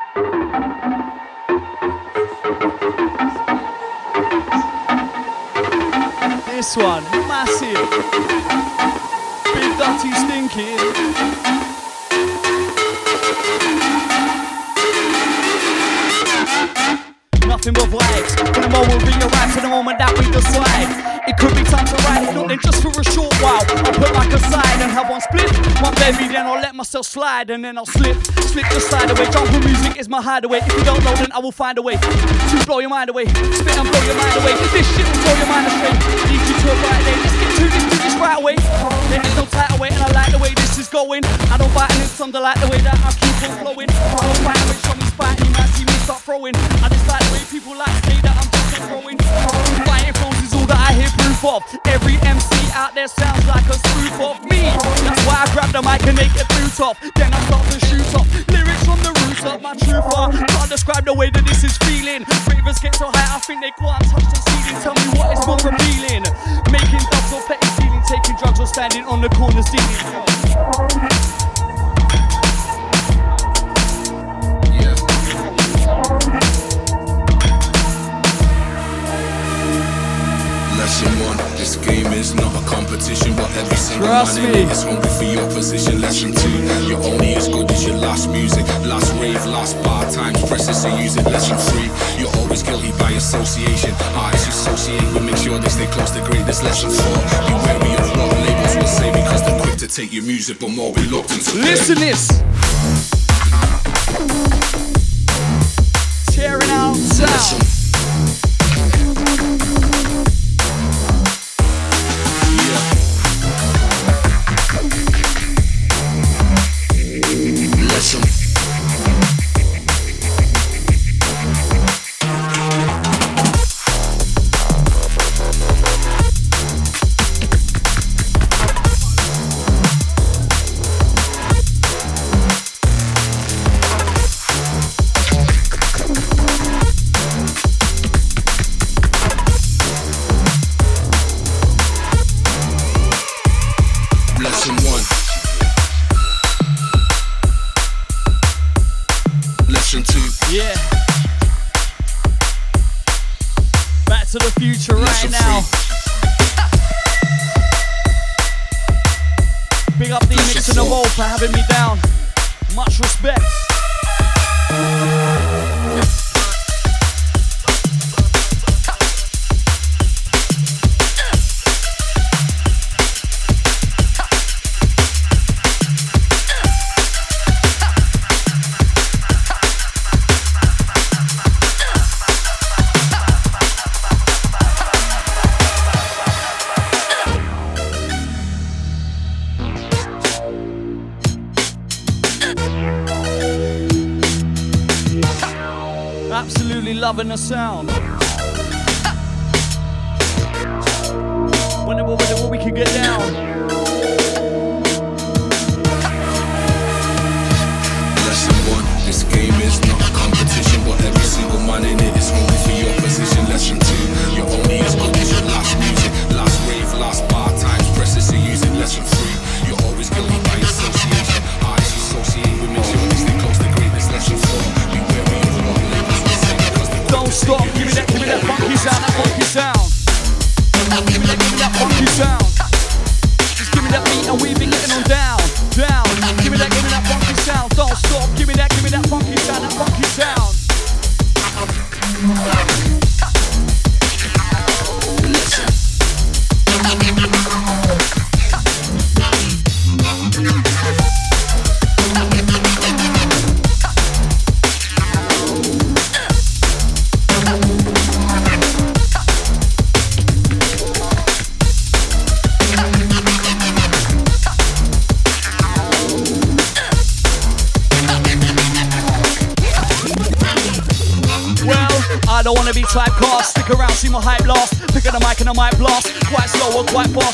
This one, massive. Big dirty, stinking. Nothing. From the moment we arrive to the moment that we decide. It could be time to ride it, not just for a short while. I'll put like aside and have one split. One baby, then I'll let myself slide and then I'll slip. Slip the side away. Jungle music is my hideaway. If you don't know, then I will find a way to blow your mind away. Spit and blow your mind away. This shit will blow your mind astray. Lead you to a right lane. Let's get to this, to this right away. There is no tight away, and I like the way this is going. I don't bite and it's some like the way that I keep on flowing. I don't fight and show me spite. You might see me start throwing. I just like the way people like say that I'm just throwing. Fighting flows is all that I hear proof of. Every MC out there sounds like a spoof of me. That's why I grab the mic and make it through top. Then I start to shoot up lyrics from the roots of my true far. Can't describe the way that this is feeling. Ravers get so high, I think they can't touch the ceiling. Tell me what is more appealing. Making dubs or petty stealing, taking drugs or standing on the corner stealing. Lesson one, this game is not a competition, but every single Trust man me. in it is hungry for your position. Lesson two, you're only as good as your last music, last rave, last bar, times presses to use it. Lesson three, you're always guilty by association. Artists you associate with make sure they stay close to greatness. Lesson four, be wary of what labels will say because they're quick to take your music, but more reluctant to pay. Listen this. Tearing out sound.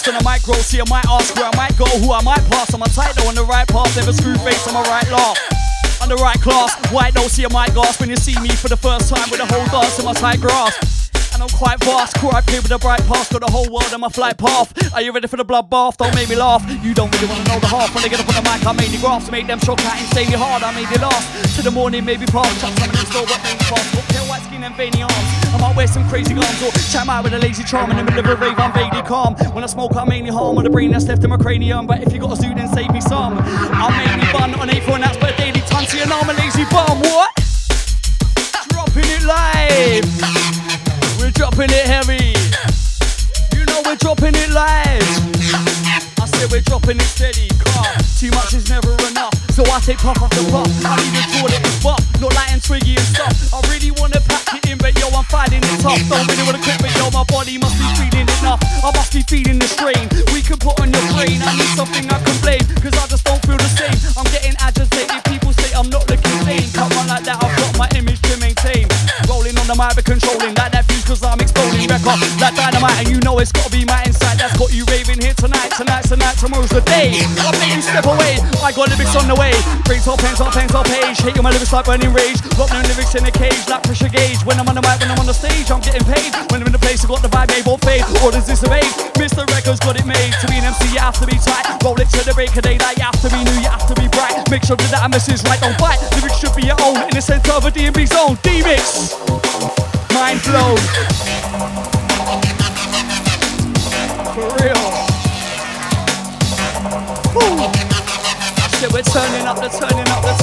Fast, and I might grow. See, I might ask where I might go, who I might pass. I'm a tight though on the right path. Never screw face, I'm a right laugh. On the right class, white don't see I might gasp when you see me for the first time with a whole dance in my tight grasp. And I'm quite fast, quite play with a bright path, got the whole world on my flight path. Are you ready for the bloodbath? Don't make me laugh. You don't really wanna know the half. When I get up on the mic, I made the graphs, made them shock out insanely hard. I made it last to the morning, maybe past. Chuck some of them slow, but maybe fast. Veiny arms. I might wear some crazy arms or chat out with a lazy charm in the middle of a rave. I'm vaguely calm. When I smoke, I'm mainly harm on the brain that's left in my cranium. But if you got a zoo, then save me some. I'm mainly bun on A4 and that's but a daily ton. And I'm a lazy bum. What? Dropping it live. We're dropping it heavy. You know we're dropping it live. We're dropping it steady. Car. Too much is never enough. So I take puff off the puff. I need a toilet and buff. Not light and twiggy and stuff. I really wanna pack it in, but yo, I'm fighting it tough. Don't really wanna quit, but yo, my body must be feeling enough. I must be feeling the strain. We can put on your brain. I need something I can blame. Cause I just don't feel the same. I'm getting agitated. People say I'm not looking sane. Come on like that, I've got my image to maintain. Rolling on the mic, but controlling like that fuse, cause I'm exploding record like dynamite. And you know it's gotta be my inside that's got you raving tonight. Tonight's the night, tomorrow's the day. I'll make step away. I got lyrics on the way. Breaks all pens, all pens, all page. Hating my lyrics like burning rage. Got no lyrics in a cage, like pressure gauge. When I'm on the mic, when I'm on the stage, I'm getting paid. When I'm in the place, I got the vibe, may won't fade. Or does this evade? Mr. Records got it made. To be an MC, you have to be tight. Roll it to the break of daylight. You have to be new, you have to be bright. Make sure that that message right. Don't fight. Lyrics should be your own in the center of a D&B zone. D-Mix. Mind blown. For real. We're turning up, the turning up, the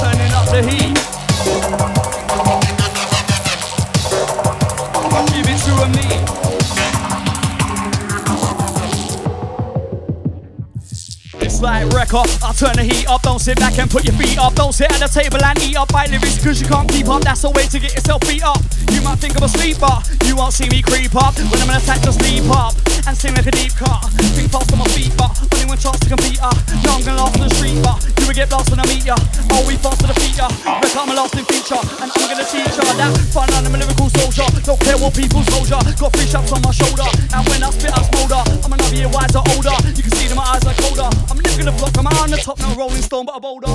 like record. I turn the heat up. Don't sit back and put your feet up. Don't sit at the table and eat up by lyrics because you can't keep up. That's a way to get yourself beat up. You might think I'm a sleeper. You won't see me creep up. When I'm in attack, just leap up and sing like a deep cut. Think fast on my feet, but only one chance to compete. Uh. No, I'm gonna last on the street, but you will get lost when I meet ya. Oh, we fast to defeat ya. Look, I'm a lasting feature, and I'm gonna teach ya that fun. I'm a lyrical soldier. Don't care what people soldier. Got three straps on my shoulder, and when I spit, I smolder. I'm another year wiser, older. You can see that my eyes are colder. I'm never gonna block. I'm on the top, no rolling stone, but a boulder.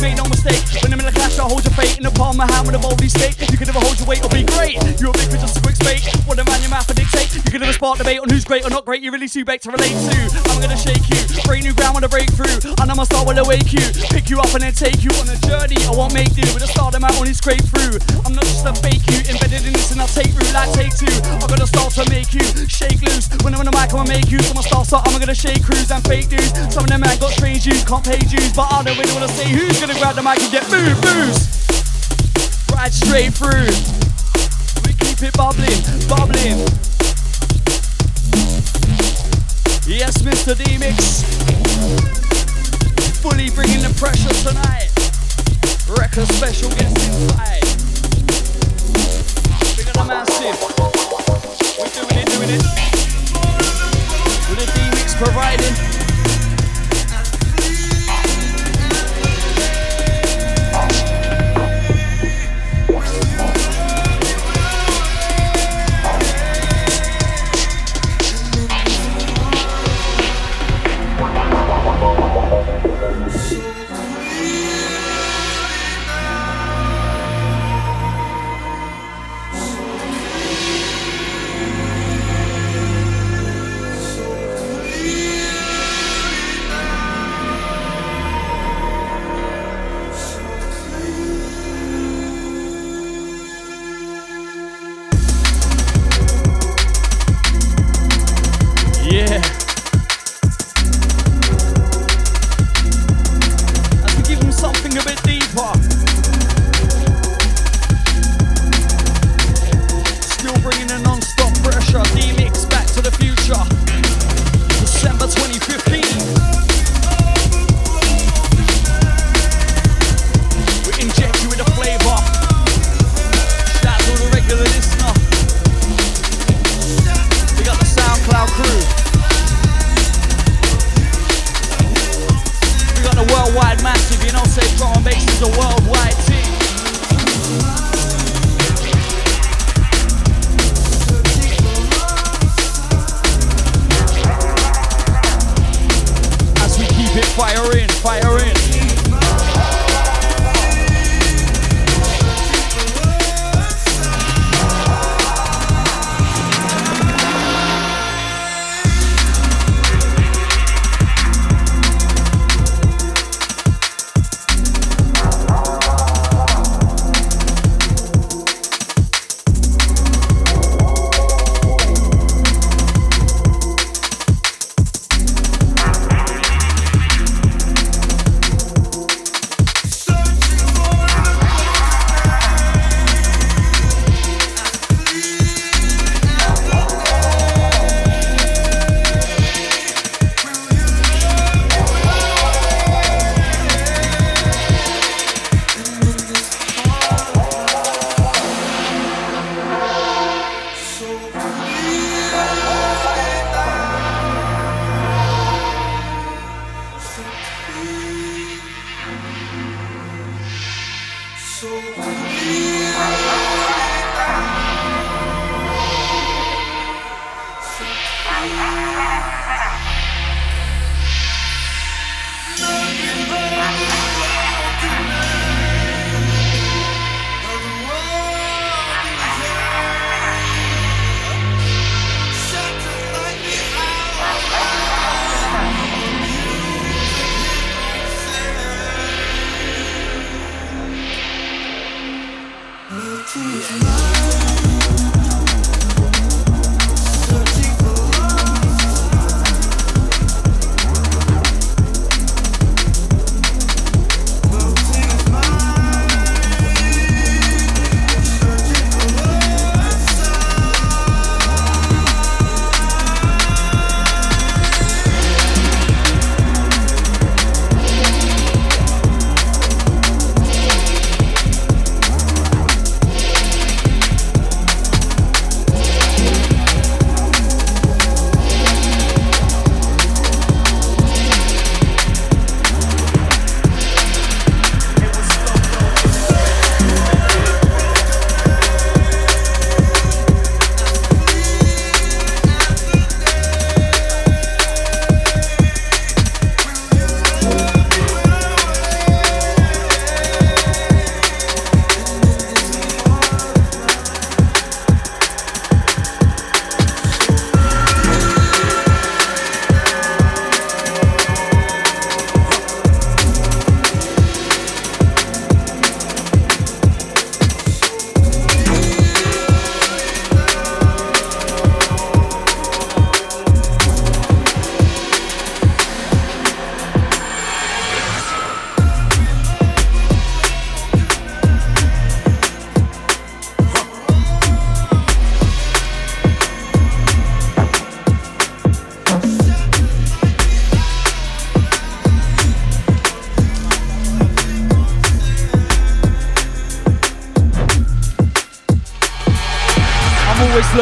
Make no mistake, when I'm in the clash, I hold your fate in the palm of my hand with a boldly state. You can never hold your weight or be great. You're a big for just a quick spate. What a man your mouth and dictate. You can never spark debate on who's great or not great. You're really too big to relate to. I'm gonna shake you, break new ground with a breakthrough. And I'ma start with awake you, pick you up and then take you on a journey. I won't make do with a start them out on his scrape through. I'm not just a fake you, embedded in this and I'll take root like take two. I'm gonna start to make you shake loose. When I'm on the mic, I'ma make you. So my start start, I'm gonna shake crews and fake dudes. Some of them man got strange views, can't pay dues, but I don't really wanna say who's gonna grab the mic and get moved, booze. Right straight through. We keep it bubbling, bubbling. Yes, Mr. D-Mix. Fully bringing the pressure tonight. Record special guest inside. Big on the massive. We're doing it, doing it. With the D-Mix providing.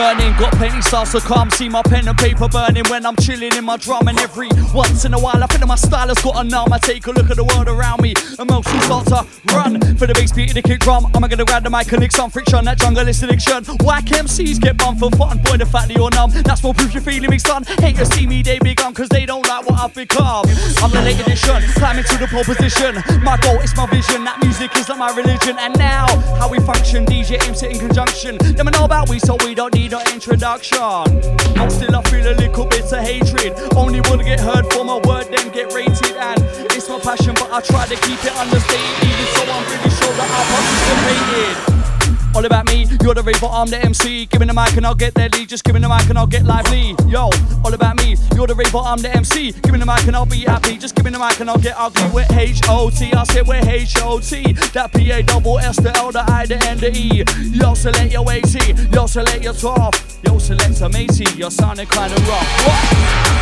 Learning, got plenty styles to come. See my pen and paper burning when I'm chilling in my drum. And every once in a while, I feel that my style has got a numb. I take a look at the world around me, emotions start to run. For the bass beat the kick drum, I'm gonna grab the mic and lick some friction. That jungle is addiction. Whack MCs get bummed for fun. Boy, the fact that you're numb, that's more proof you're feeling me, son. Haters see me, they be gone, cause they don't like what I've become. I'm the late edition, climbing to the pole position. My goal is my vision, that music is like my religion. And now, how we function, DJ it in conjunction. Them know about we, so we don't need no introduction. But still, I feel a little bit of hatred. Only wanna get heard for my word, then get rated. And it's my passion, but I try to keep it understated. Even so, I'm really sure that I participated. All about me, you're the raver, I'm the MC. Give me the mic and I'll get deadly. Just give me the mic and I'll get lively. Yo, all about me, you're the raver, I'm the MC. Give me the mic and I'll be happy. Just give me the mic and I'll get ugly. With H O T, I said with H O T. That P A double S, the L, the I, the N, the E. Yo, select your 80, yo, select your 12. Yo, select a matey, you're sounding kinda rough. What?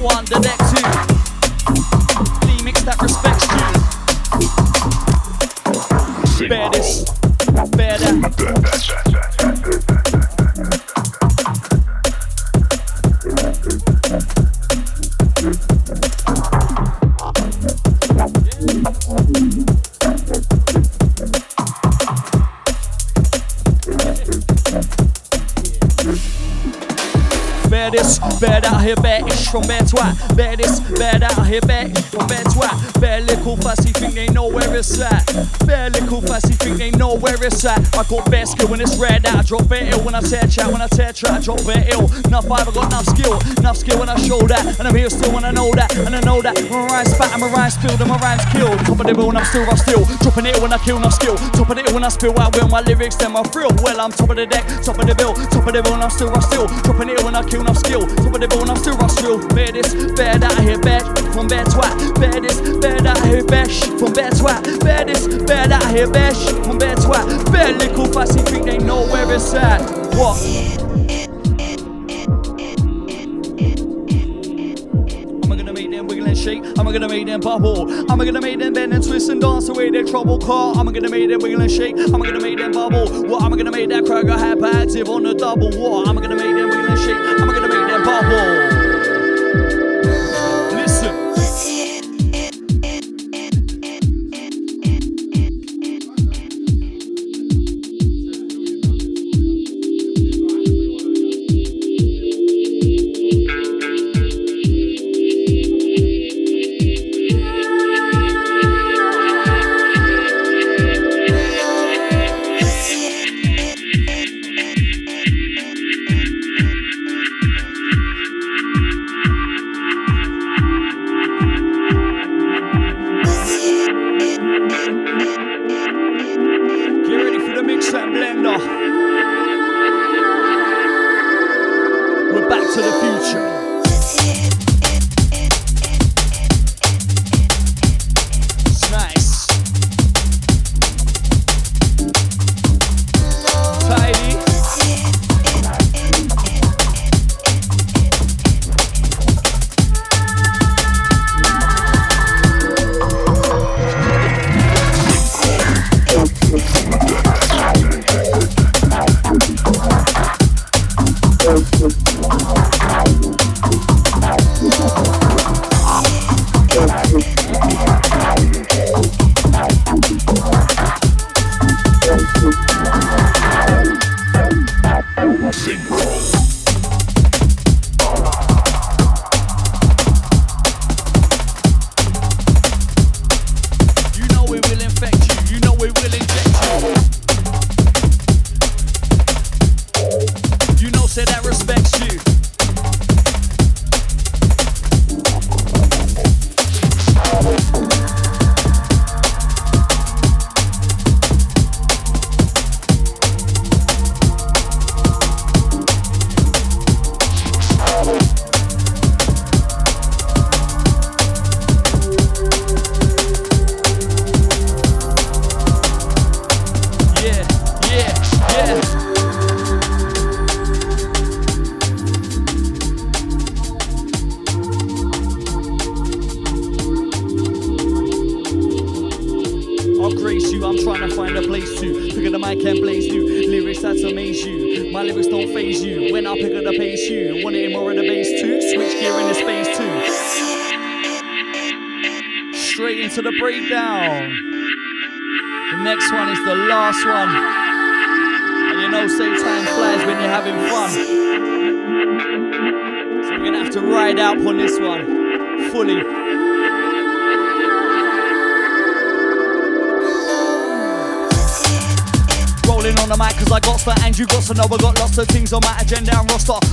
One, the deck Bear that here, bear ish from twat. Bear this, bear that here, bear ish from twat. Bear little fussy think they know where it's at. Bear little fussy think they know where it's at. I got bear skill when it's rare that I drop bear ill when I tear chat. When I tear chat, I drop bear ill. Enough vibe, I got enough skill. Enough skill when I show that. And I'm here still when I know that. And I know that. My rhymes spat and my rhymes spilled and my rhymes killed. Top of the bill I'm still rough still. Dropping it when I kill, enough skill. Top of it when I spill out will my lyrics, then my thrill. Well, I'm top of the deck, top of the bill, top of the bill I'm still rough still. Dropping it when I kill, enough skill. Top of the bill I'm still. Bear this, bear that here, bear from bear twat. This, bear that here, bear shit from bear twat. This, bear that here, bear shit from bear twat. Bear little fussy think they know where it's at. What? Am I gonna make them wiggle and shake? Am I gonna make them bubble? Am I gonna make them bend and twist and dance away their trouble car? Am I gonna make them wiggle and shake? Am I gonna make them bubble? What am I gonna make that crowd go hyperactive on the double? What am I gonna make them wiggle and shake? Am I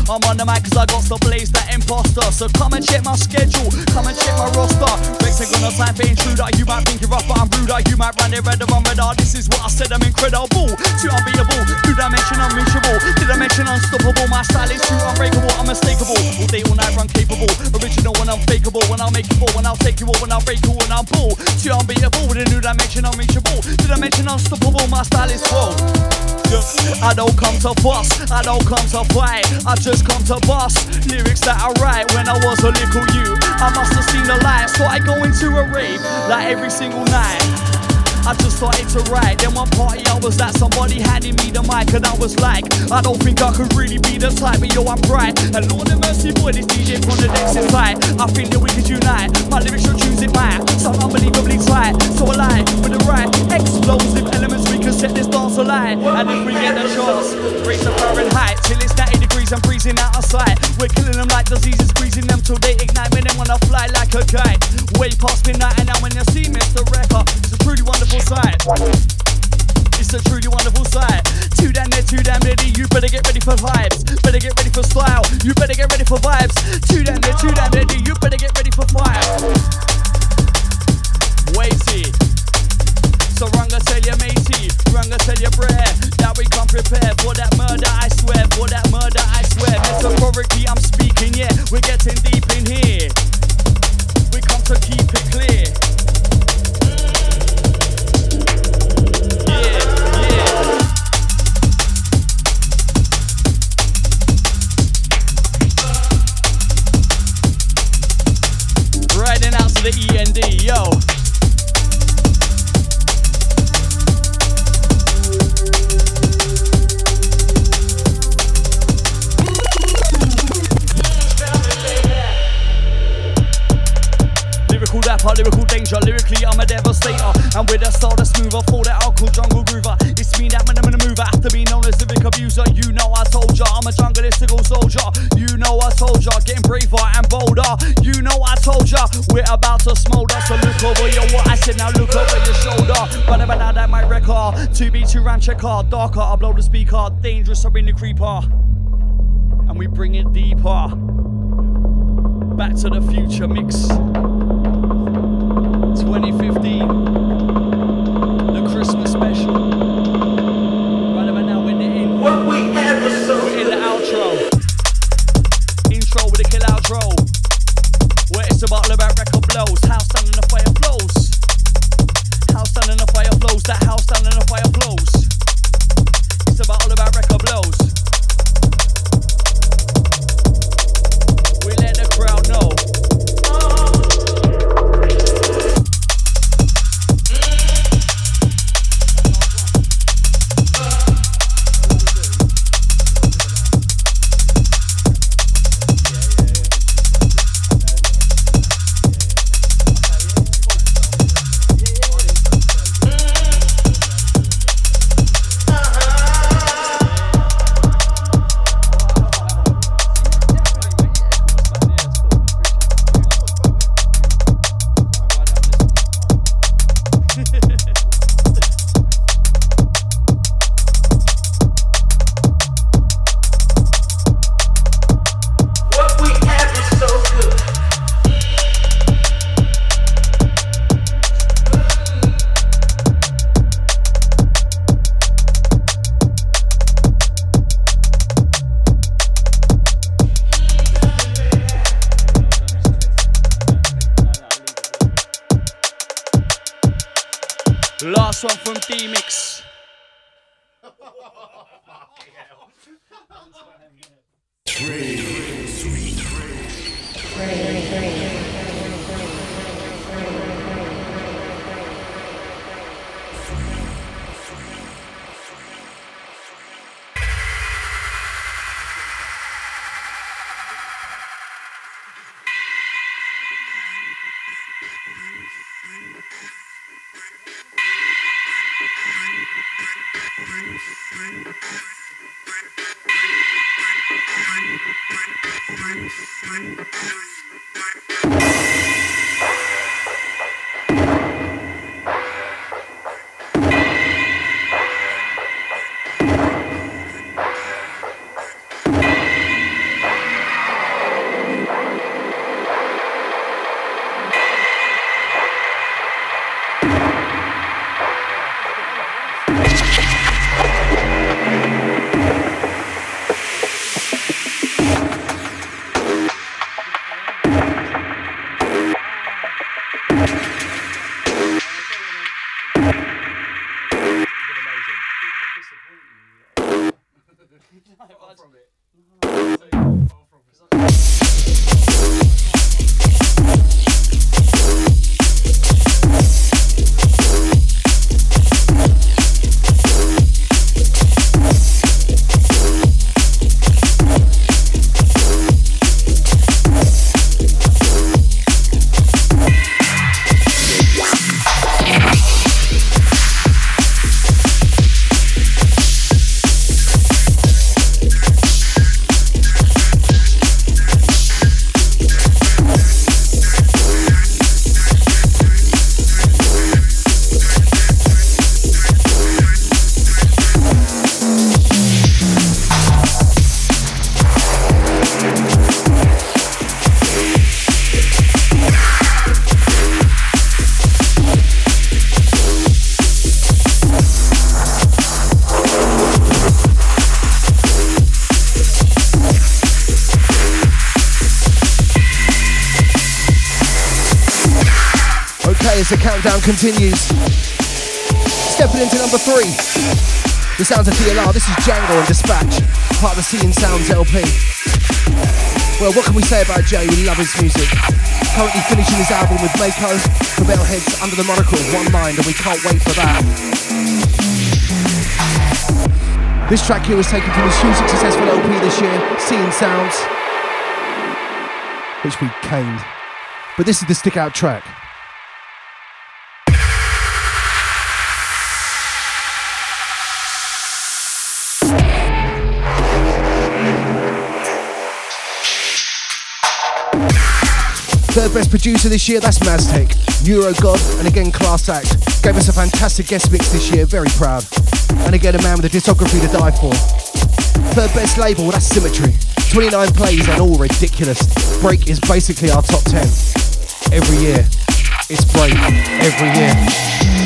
I'm on the mic cause I got to blaze that imposter. So come and check my schedule, come and check my roster. No time for intruder. You might think you're rough, but I'm ruder. You might run it red on radar. This is what I said, I'm incredible. Too unbeatable, two dimension unreachable. Did I mention unstoppable? My style is too unbreakable, unmistakable. All day, all night, run capable. Original when I'm fakeable. When I'll make you fall, when I'll take you all, when I'll break you, when I'm bull. Too unbeatable with a new dimension unreachable. Did I mention unstoppable? My style is full. I don't come to fuss, I don't come to fight, I just come to bust lyrics that I write when I was a little you. I must have seen the light, so I go into a rave like every single night. I just started to write. Then one party I was at, somebody handed me the mic, and I was like, I don't think I could really be the type, but yo, I'm bright. And Lord have mercy, boy, this DJ from the next is. I think that we could unite. My lyrics, your tunes, it might sound unbelievably tight. So alive with the right explosive elements, we can set this dance alight. And if we get the chance, raise the Fahrenheit till it's 90 and freezing out of sight. We're killing them like diseases, squeezing them till they ignite. When them wanna fly like a kite, way past midnight. And now when you see Mr. Wrecker, it's a truly wonderful sight. It's a truly wonderful sight. Too damn there, too damn ready. You better get ready for vibes. Better get ready for style. You better get ready for vibes. Too damn there, too damn ready. You better get ready for fire. Weighty. So Runga tell your matey, Runga tell your brer that we come prepared for that murder. I swear, for that murder. I swear. Metaphorically, I'm speaking. Yeah, we're getting deep in here. We come to keep it clear. Riding out to the END, yo. Lyrical lyrical danger, lyrically I'm a devastator. And with a style that's smoother, for that alcohol jungle groover. It's me that man, I'm a mover, after being known as lyric abuser. You know I told ya, I'm a jungleistical soldier. You know I told ya, getting braver and bolder. You know I told ya, we're about to smolder. So look over your what I said, now look over your shoulder. But about now that my record, to be to ram checker, darker, I blow the speaker, dangerous, I bring the creeper. And we bring it deeper. Back to the future mix. 2015. The Christmas special. Right about now, we're in the in. What we have is so We're in the outro. Intro with a kill outro. Where it's about all about record blows. House down and the fire flows. House down and the fire flows. That house down and the fire flows. It's about all about record blows. Continues. Stepping into number three. The sounds of DLR. This is Django and Dispatch, part of the Seeing Sounds LP. Well, what can we say about Jay? We love his music. Currently finishing his album with Mako for Metalheadz under the moniker of One Mind, and we can't wait for that. This track here was taken from his hugely successful LP this year, Seeing Sounds, which we caned. But this is the stick out track. Best producer this year, that's Maztec. Neuro God, and again Class Act. Gave us a fantastic guest mix this year, very proud. And again, a man with a discography to die for. Third best label, that's Symmetry. 29 plays and all ridiculous. Break is basically our top 10. Every year. It's Break. Every year.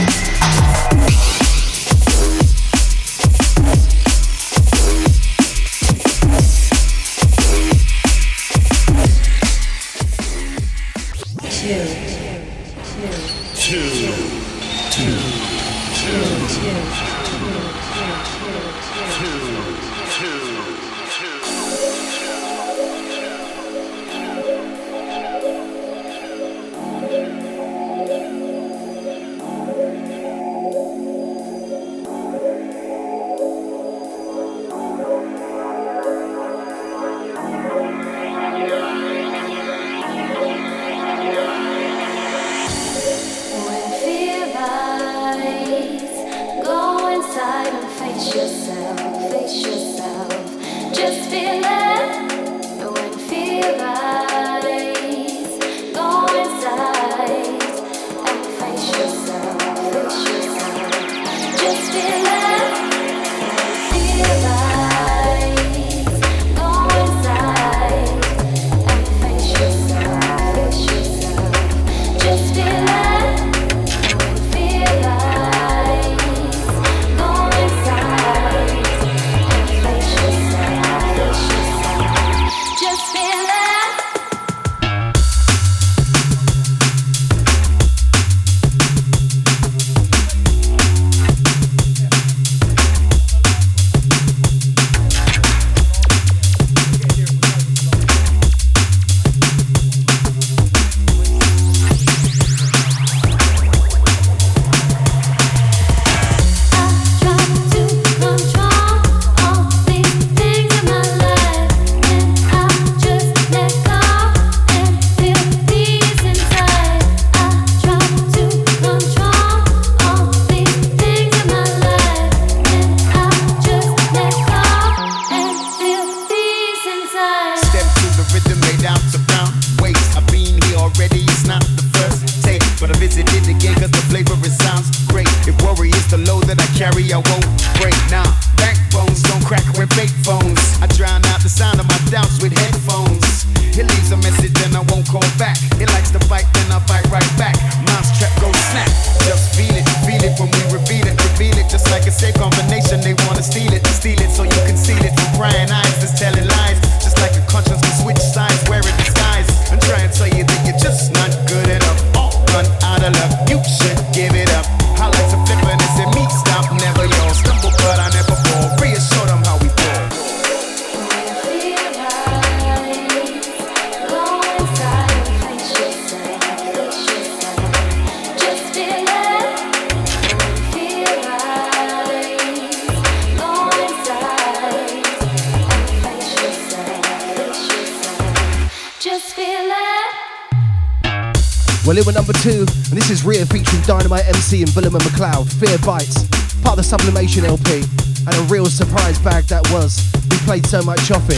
Fear Bites, part of the Sublimation LP, and a real surprise bag that was. We played so much off it.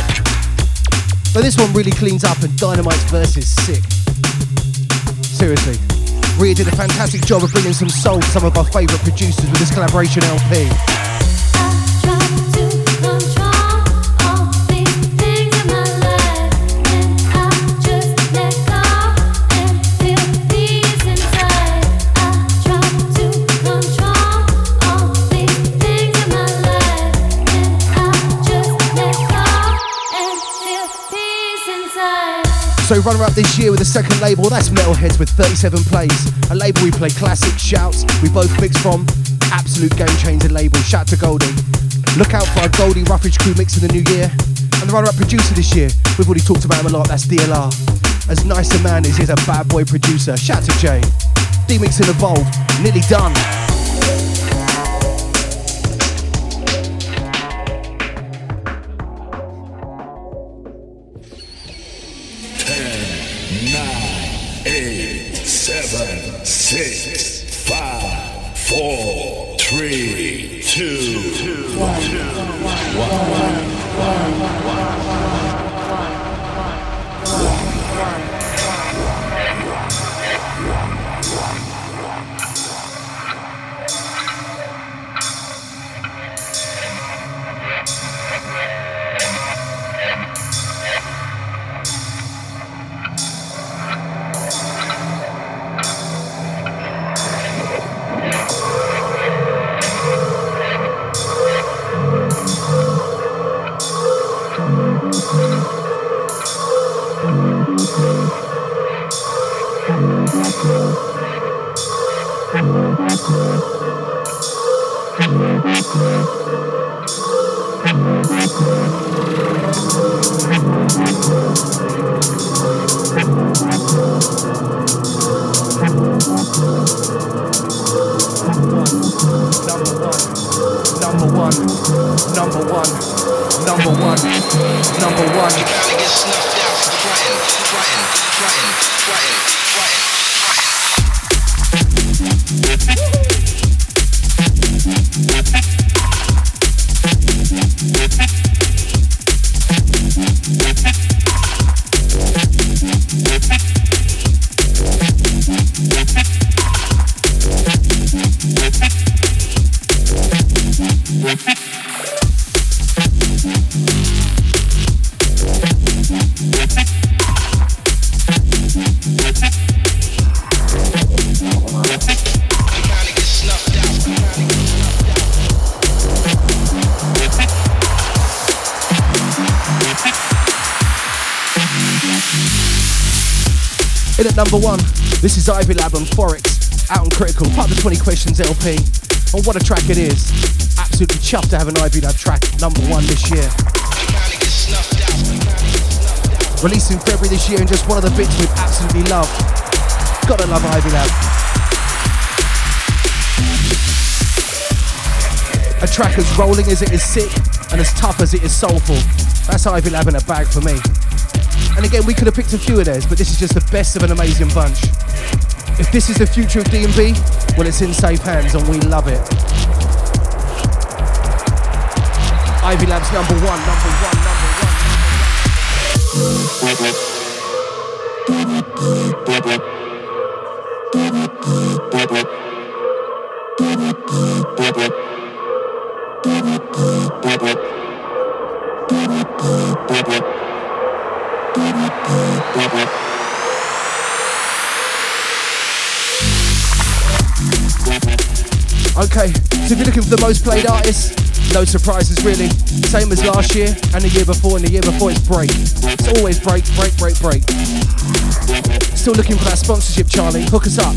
But this one really cleans up, and Dynamite's verse is sick. Seriously, Riya did a fantastic job of bringing some soul to some of our favourite producers with this collaboration LP. So runner up this year with a second label, that's Metalheadz with 37 plays. A label we play classic shouts, we both mix from. Absolute game changer label, shout to Goldie. Look out for our Goldie Roughage crew mix in the new year. And the runner up producer this year, we've already talked about him a lot, that's DLR. As nice a man as he's a bad boy producer, shout to Jay. D-Mix and Evolve, nearly done. Number one, this is Ivy Lab and Forex, out on critical, part of the 20 Questions LP. And what a track it is. Absolutely chuffed to have an Ivy Lab track number one this year. Released in February this year and just one of the bits we've absolutely loved. Gotta love Ivy Lab. A track as rolling as it is sick and as tough as it is soulful. That's Ivy Lab in a bag for me. And again, we could have picked a few of theirs, but this is just the best of an amazing bunch. If this is the future of D&B, well, it's in safe hands and we love it. Ivy Lab's number one, number one, number one. Okay, most played artists, no surprises really. Same as last year and the year before, and the year before it's break. It's always break, break, break, break. Still looking for that sponsorship, Charlie. Hook us up.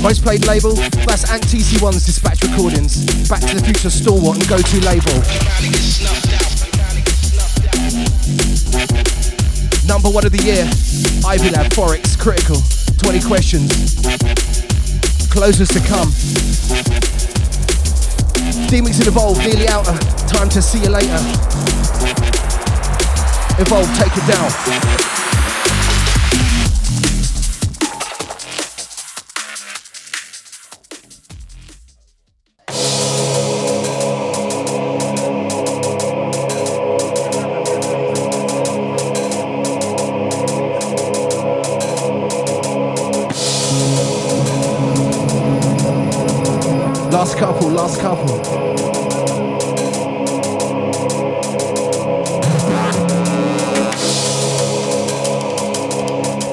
Most played label, that's Ant TC1's Dispatch Recordings. Back to the Future Stalwart and go to label. Number one of the year, Ivy Lab Forex Critical. 20 questions. Closest to come. D-Mix and Evolve, nearly outer. Uh, time to see you later. Evolve, take it down.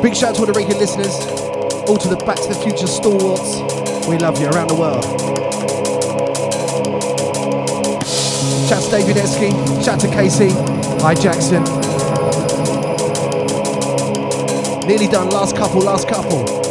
Big shout out to all the regular listeners, all to the Back to the Future stalwarts. We love you around the world. Shout to David Esky, shout to Casey, hi Jackson. Nearly done, last couple, last couple.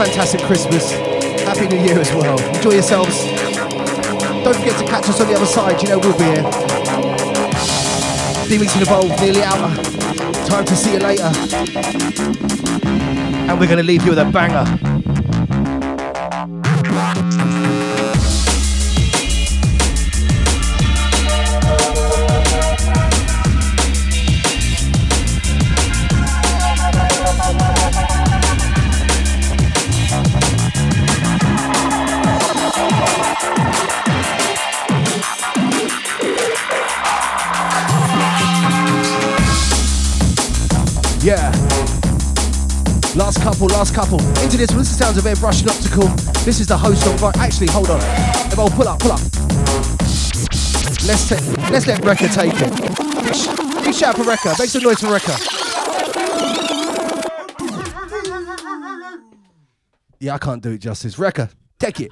Fantastic Christmas. Happy New Year as well. Enjoy yourselves. Don't forget to catch us on the other side. You know we'll be here. D-Mix in Evolve, nearly out. Time to see you later. And we're going to leave you with a banger. Last couple, last couple. Into this one, this sounds of Airbrush and Optical. This is the host of. Right, actually, hold on. Evolve, pull up, pull up. Let's ta- let's let Rekka take it. Big shout out for Rekka. Make some noise for Rekka. Yeah, I can't do it justice. Rekka, take it.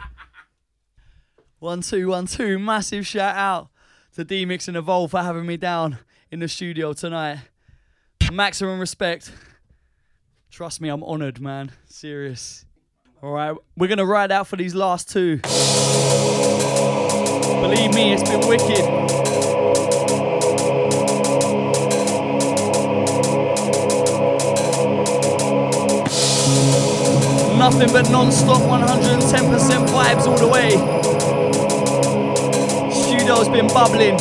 One, two, one, two. Massive shout out to D Mix and Evolve for having me down in the studio tonight. Maximum respect. Trust me, I'm honoured, man. Serious. All right, we're gonna ride out for these last two. Believe me, it's been wicked. Nothing but non-stop 110% vibes all the way. Studio's been bubbling.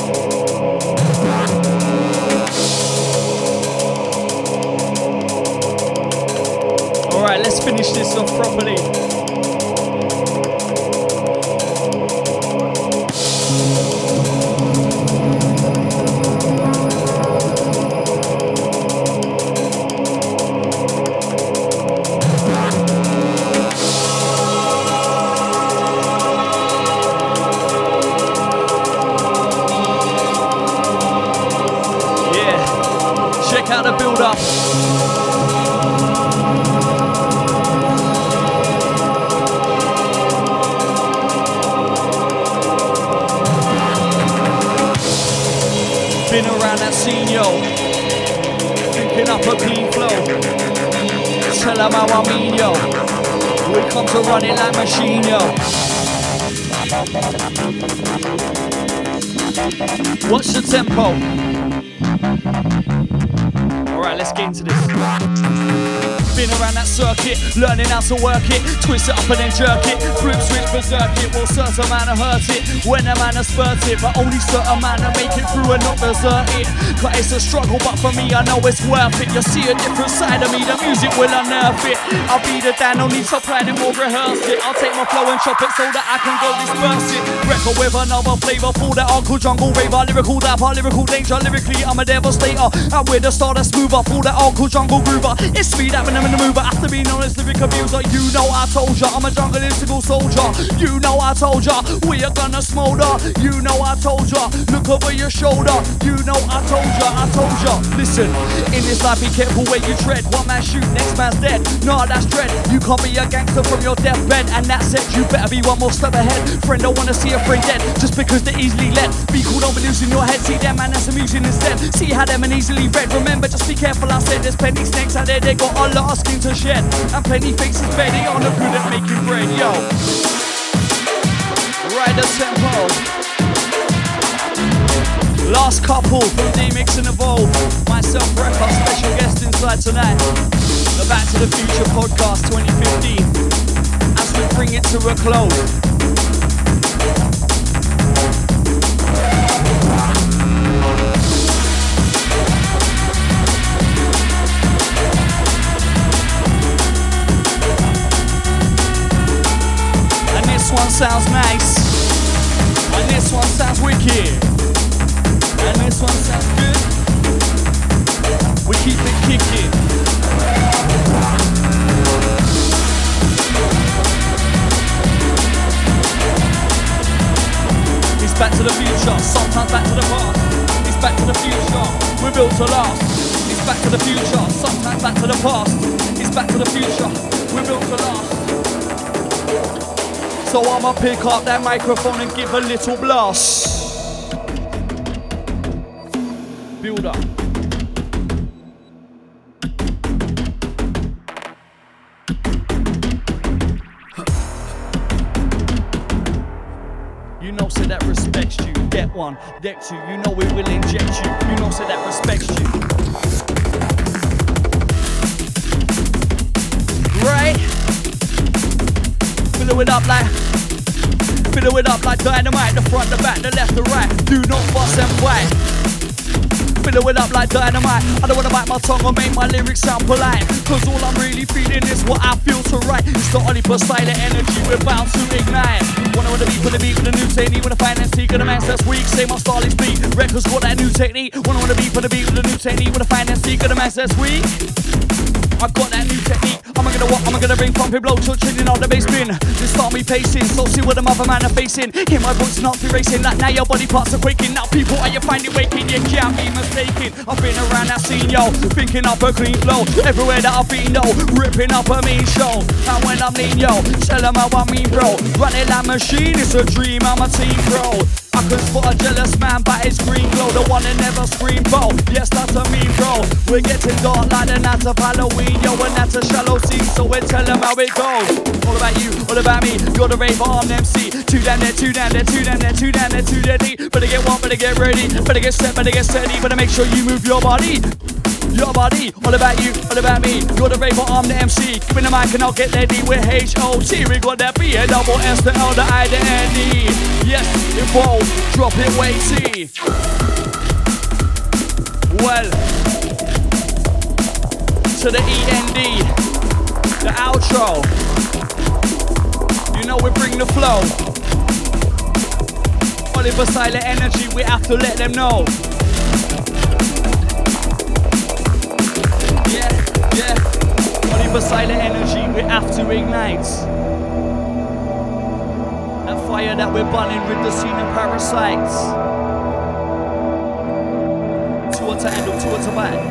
Alright, let's finish this off properly. Circuit, learning how to work it, twist it up and then jerk it, flip switch berserk it. Well, certain man hurt it when a man spurt it, but only certain man make it through and not desert it. Cause it's a struggle, but for me, I know it's worth it. You see a different side of me, the music will unearth it. I'll be the Dan, no need to plan it, more rehearse it. I'll take my flow and chop it so that I can go disperse it. Record with another flavor, full that uncle jungle raver, lyrical dapper, lyrical danger, lyrically I'm a devastator. I'm with the star that's smoother, full that uncle jungle groover. It's me that when I'm in the mover, after being known abuser. You know I told ya, I'm a jungleistical soldier. You know I told ya, we are gonna smolder. You know I told ya, look over your shoulder. You know I told ya, I told ya. Listen, in this life be careful where you tread. One man shoot, next man's dead. Nah, that's dread. You can't be a gangster from your deathbed, and that's it. You better be one more step ahead. Friend, don't wanna see a friend dead just because they're easily led. Be cool, don't be losing your head. See them man, that's amusing instead. See how them and easily read. Remember, just be careful. I said there's plenty snakes out there. They got a lot of skin to shed, and plenty faces bed. They are no good at making bread, yo. Right the tempo. Last couple from D-Mix and Evolve. Myself, Record, special guest inside tonight. The Back to the Future podcast 2015. As we bring it to a close. One sounds nice. And this one sounds wicked. And this one sounds good. We keep it kicking. It's back to the future, sometimes back to the past. It's back to the future, we're built to last. It's back to the future, sometimes back to the past. It's back to the future, we're built to last. So I'ma pick up that microphone and give a little blast. Build up. You know, say that respects you. Get one, deck two. You know we will inject you. You know, say that dynamite. The front, the back, the left, the right. Do not fuss and fight. Fill it up like dynamite. I don't wanna bite my tongue or make my lyrics sound polite. Cause all I'm really feeling is what I feel to write. It's the only silent energy we're bound to ignite. Wanna wanna beat for the beat with a new technique with a finance seek and a man that's weak. Say my style is beat. Records got that new technique. Wanna wanna beat for the beat with a new technique with a finance seek and a man that's weak. I got that new technique. I'm gonna what? I'm gonna bring pumping blow to chilling on the bass bin. Just start me pacing, so see what the mother man are facing. Hear my voice not be racing. Like now your body parts are quaking. Now people, are you finding waking? You can't be mistaken. I've been around that scene, yo, thinking up a clean flow. Everywhere that I've been, yo, ripping up a mean show. And when I'm lean, yo, tell them how I mean, bro. Running that machine, it's a dream. I'm a team, bro. I can spot a jealous man by his green glow, the one that never scream bro. Yes, that's a mean bro. We're getting dark like the night of Halloween, yo, and that's a shallow scene, so we tell them how it goes. All about you, all about me, you're the rave arm MC. Two down there, two down there, two down there, two down there, two down there. Better get one, better get ready, better get set, better get steady, better make sure you move your body. Your body, all about you, all about me. You're the raver, I'm the MC. Give the mic and I'll get ready with H-O-T. We got that B, a double S, the L, the I, the N-E. Yes, evolve, drop it weighty. Well, to the E-N-D, the outro. You know we bring the flow. Oliver Silent Energy, we have to let them know. Yeah, yeah. Oliver Silent Energy, we have to ignite. That fire that we're burning with the scene of parasites. Two to handle, two to bite.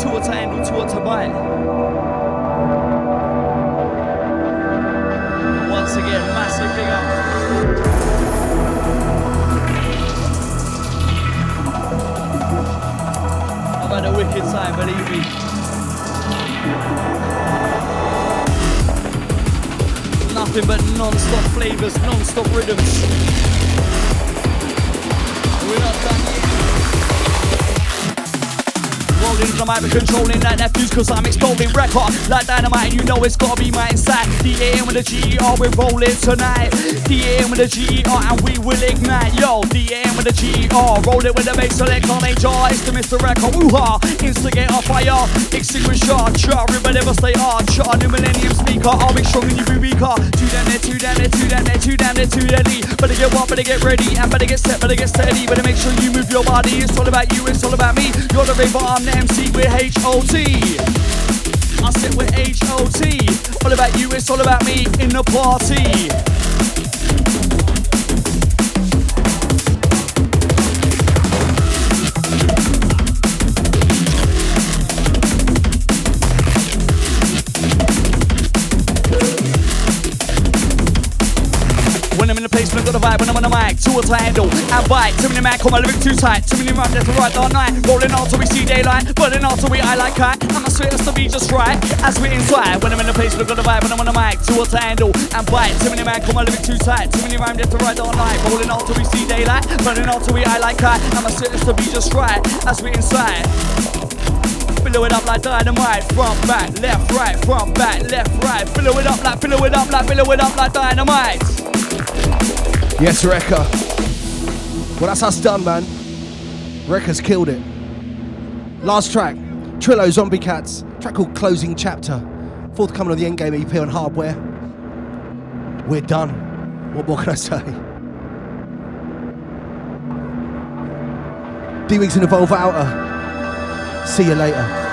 Two to handle, two to bite. Once again, massive big up. A wicked time, believe me. Nothing but non-stop flavors, non-stop rhythms. We're not done rolling mic, we're controlling like that fuse, cause I'm exploding record like dynamite, and you know it's gotta be my inside. The AM with the GER, we're rolling tonight. The AM with the GER, and we will ignite. Yo, the AM with the GER, roll it with the bass select on jar. It's the Mr. Record, woo ha, instigate a fire, extinguish our char, river never stay hard, char, new millennium speaker, I'll be strong and you be weaker. Two down there, two down there, two down there, two down there, two deadly. Better get one, better get ready, and better get set, better get steady. Better make sure you move your body. It's all about you, it's all about me. You're the raver, I'm the MC, we're H-O-T. I sit with H-O-T. All about you, it's all about me in the party. I got the vibe, when I'm on the mic, two to handle and bite. Too many man call my lyric too tight. Too many rhymes left to right all night. Rolling on till we see daylight, burning on till we eye like kite. And my sweet to be just right as we inside. When I'm in the place, when I got the vibe, when I'm on the mic, two to handle and bite. Too many man call my lyric too tight. Too many rhymes left to right all night. Rolling on till we see daylight, burning on till we eye like kite. And my sweet to be just right as we inside. Fill it up like dynamite, front, back, left, right, front, back, left, right. Fill it up like, fill it up like, fill it up like dynamite. Yes, Rekka. Well, that's us done, man. Rekka's killed it. Last track, Trillo Zombie Cats, track called Closing Chapter. Forthcoming on the Endgame EP on Hardware. We're done. What more can I say? D Mix in Evolve Outer. Uh, see you later.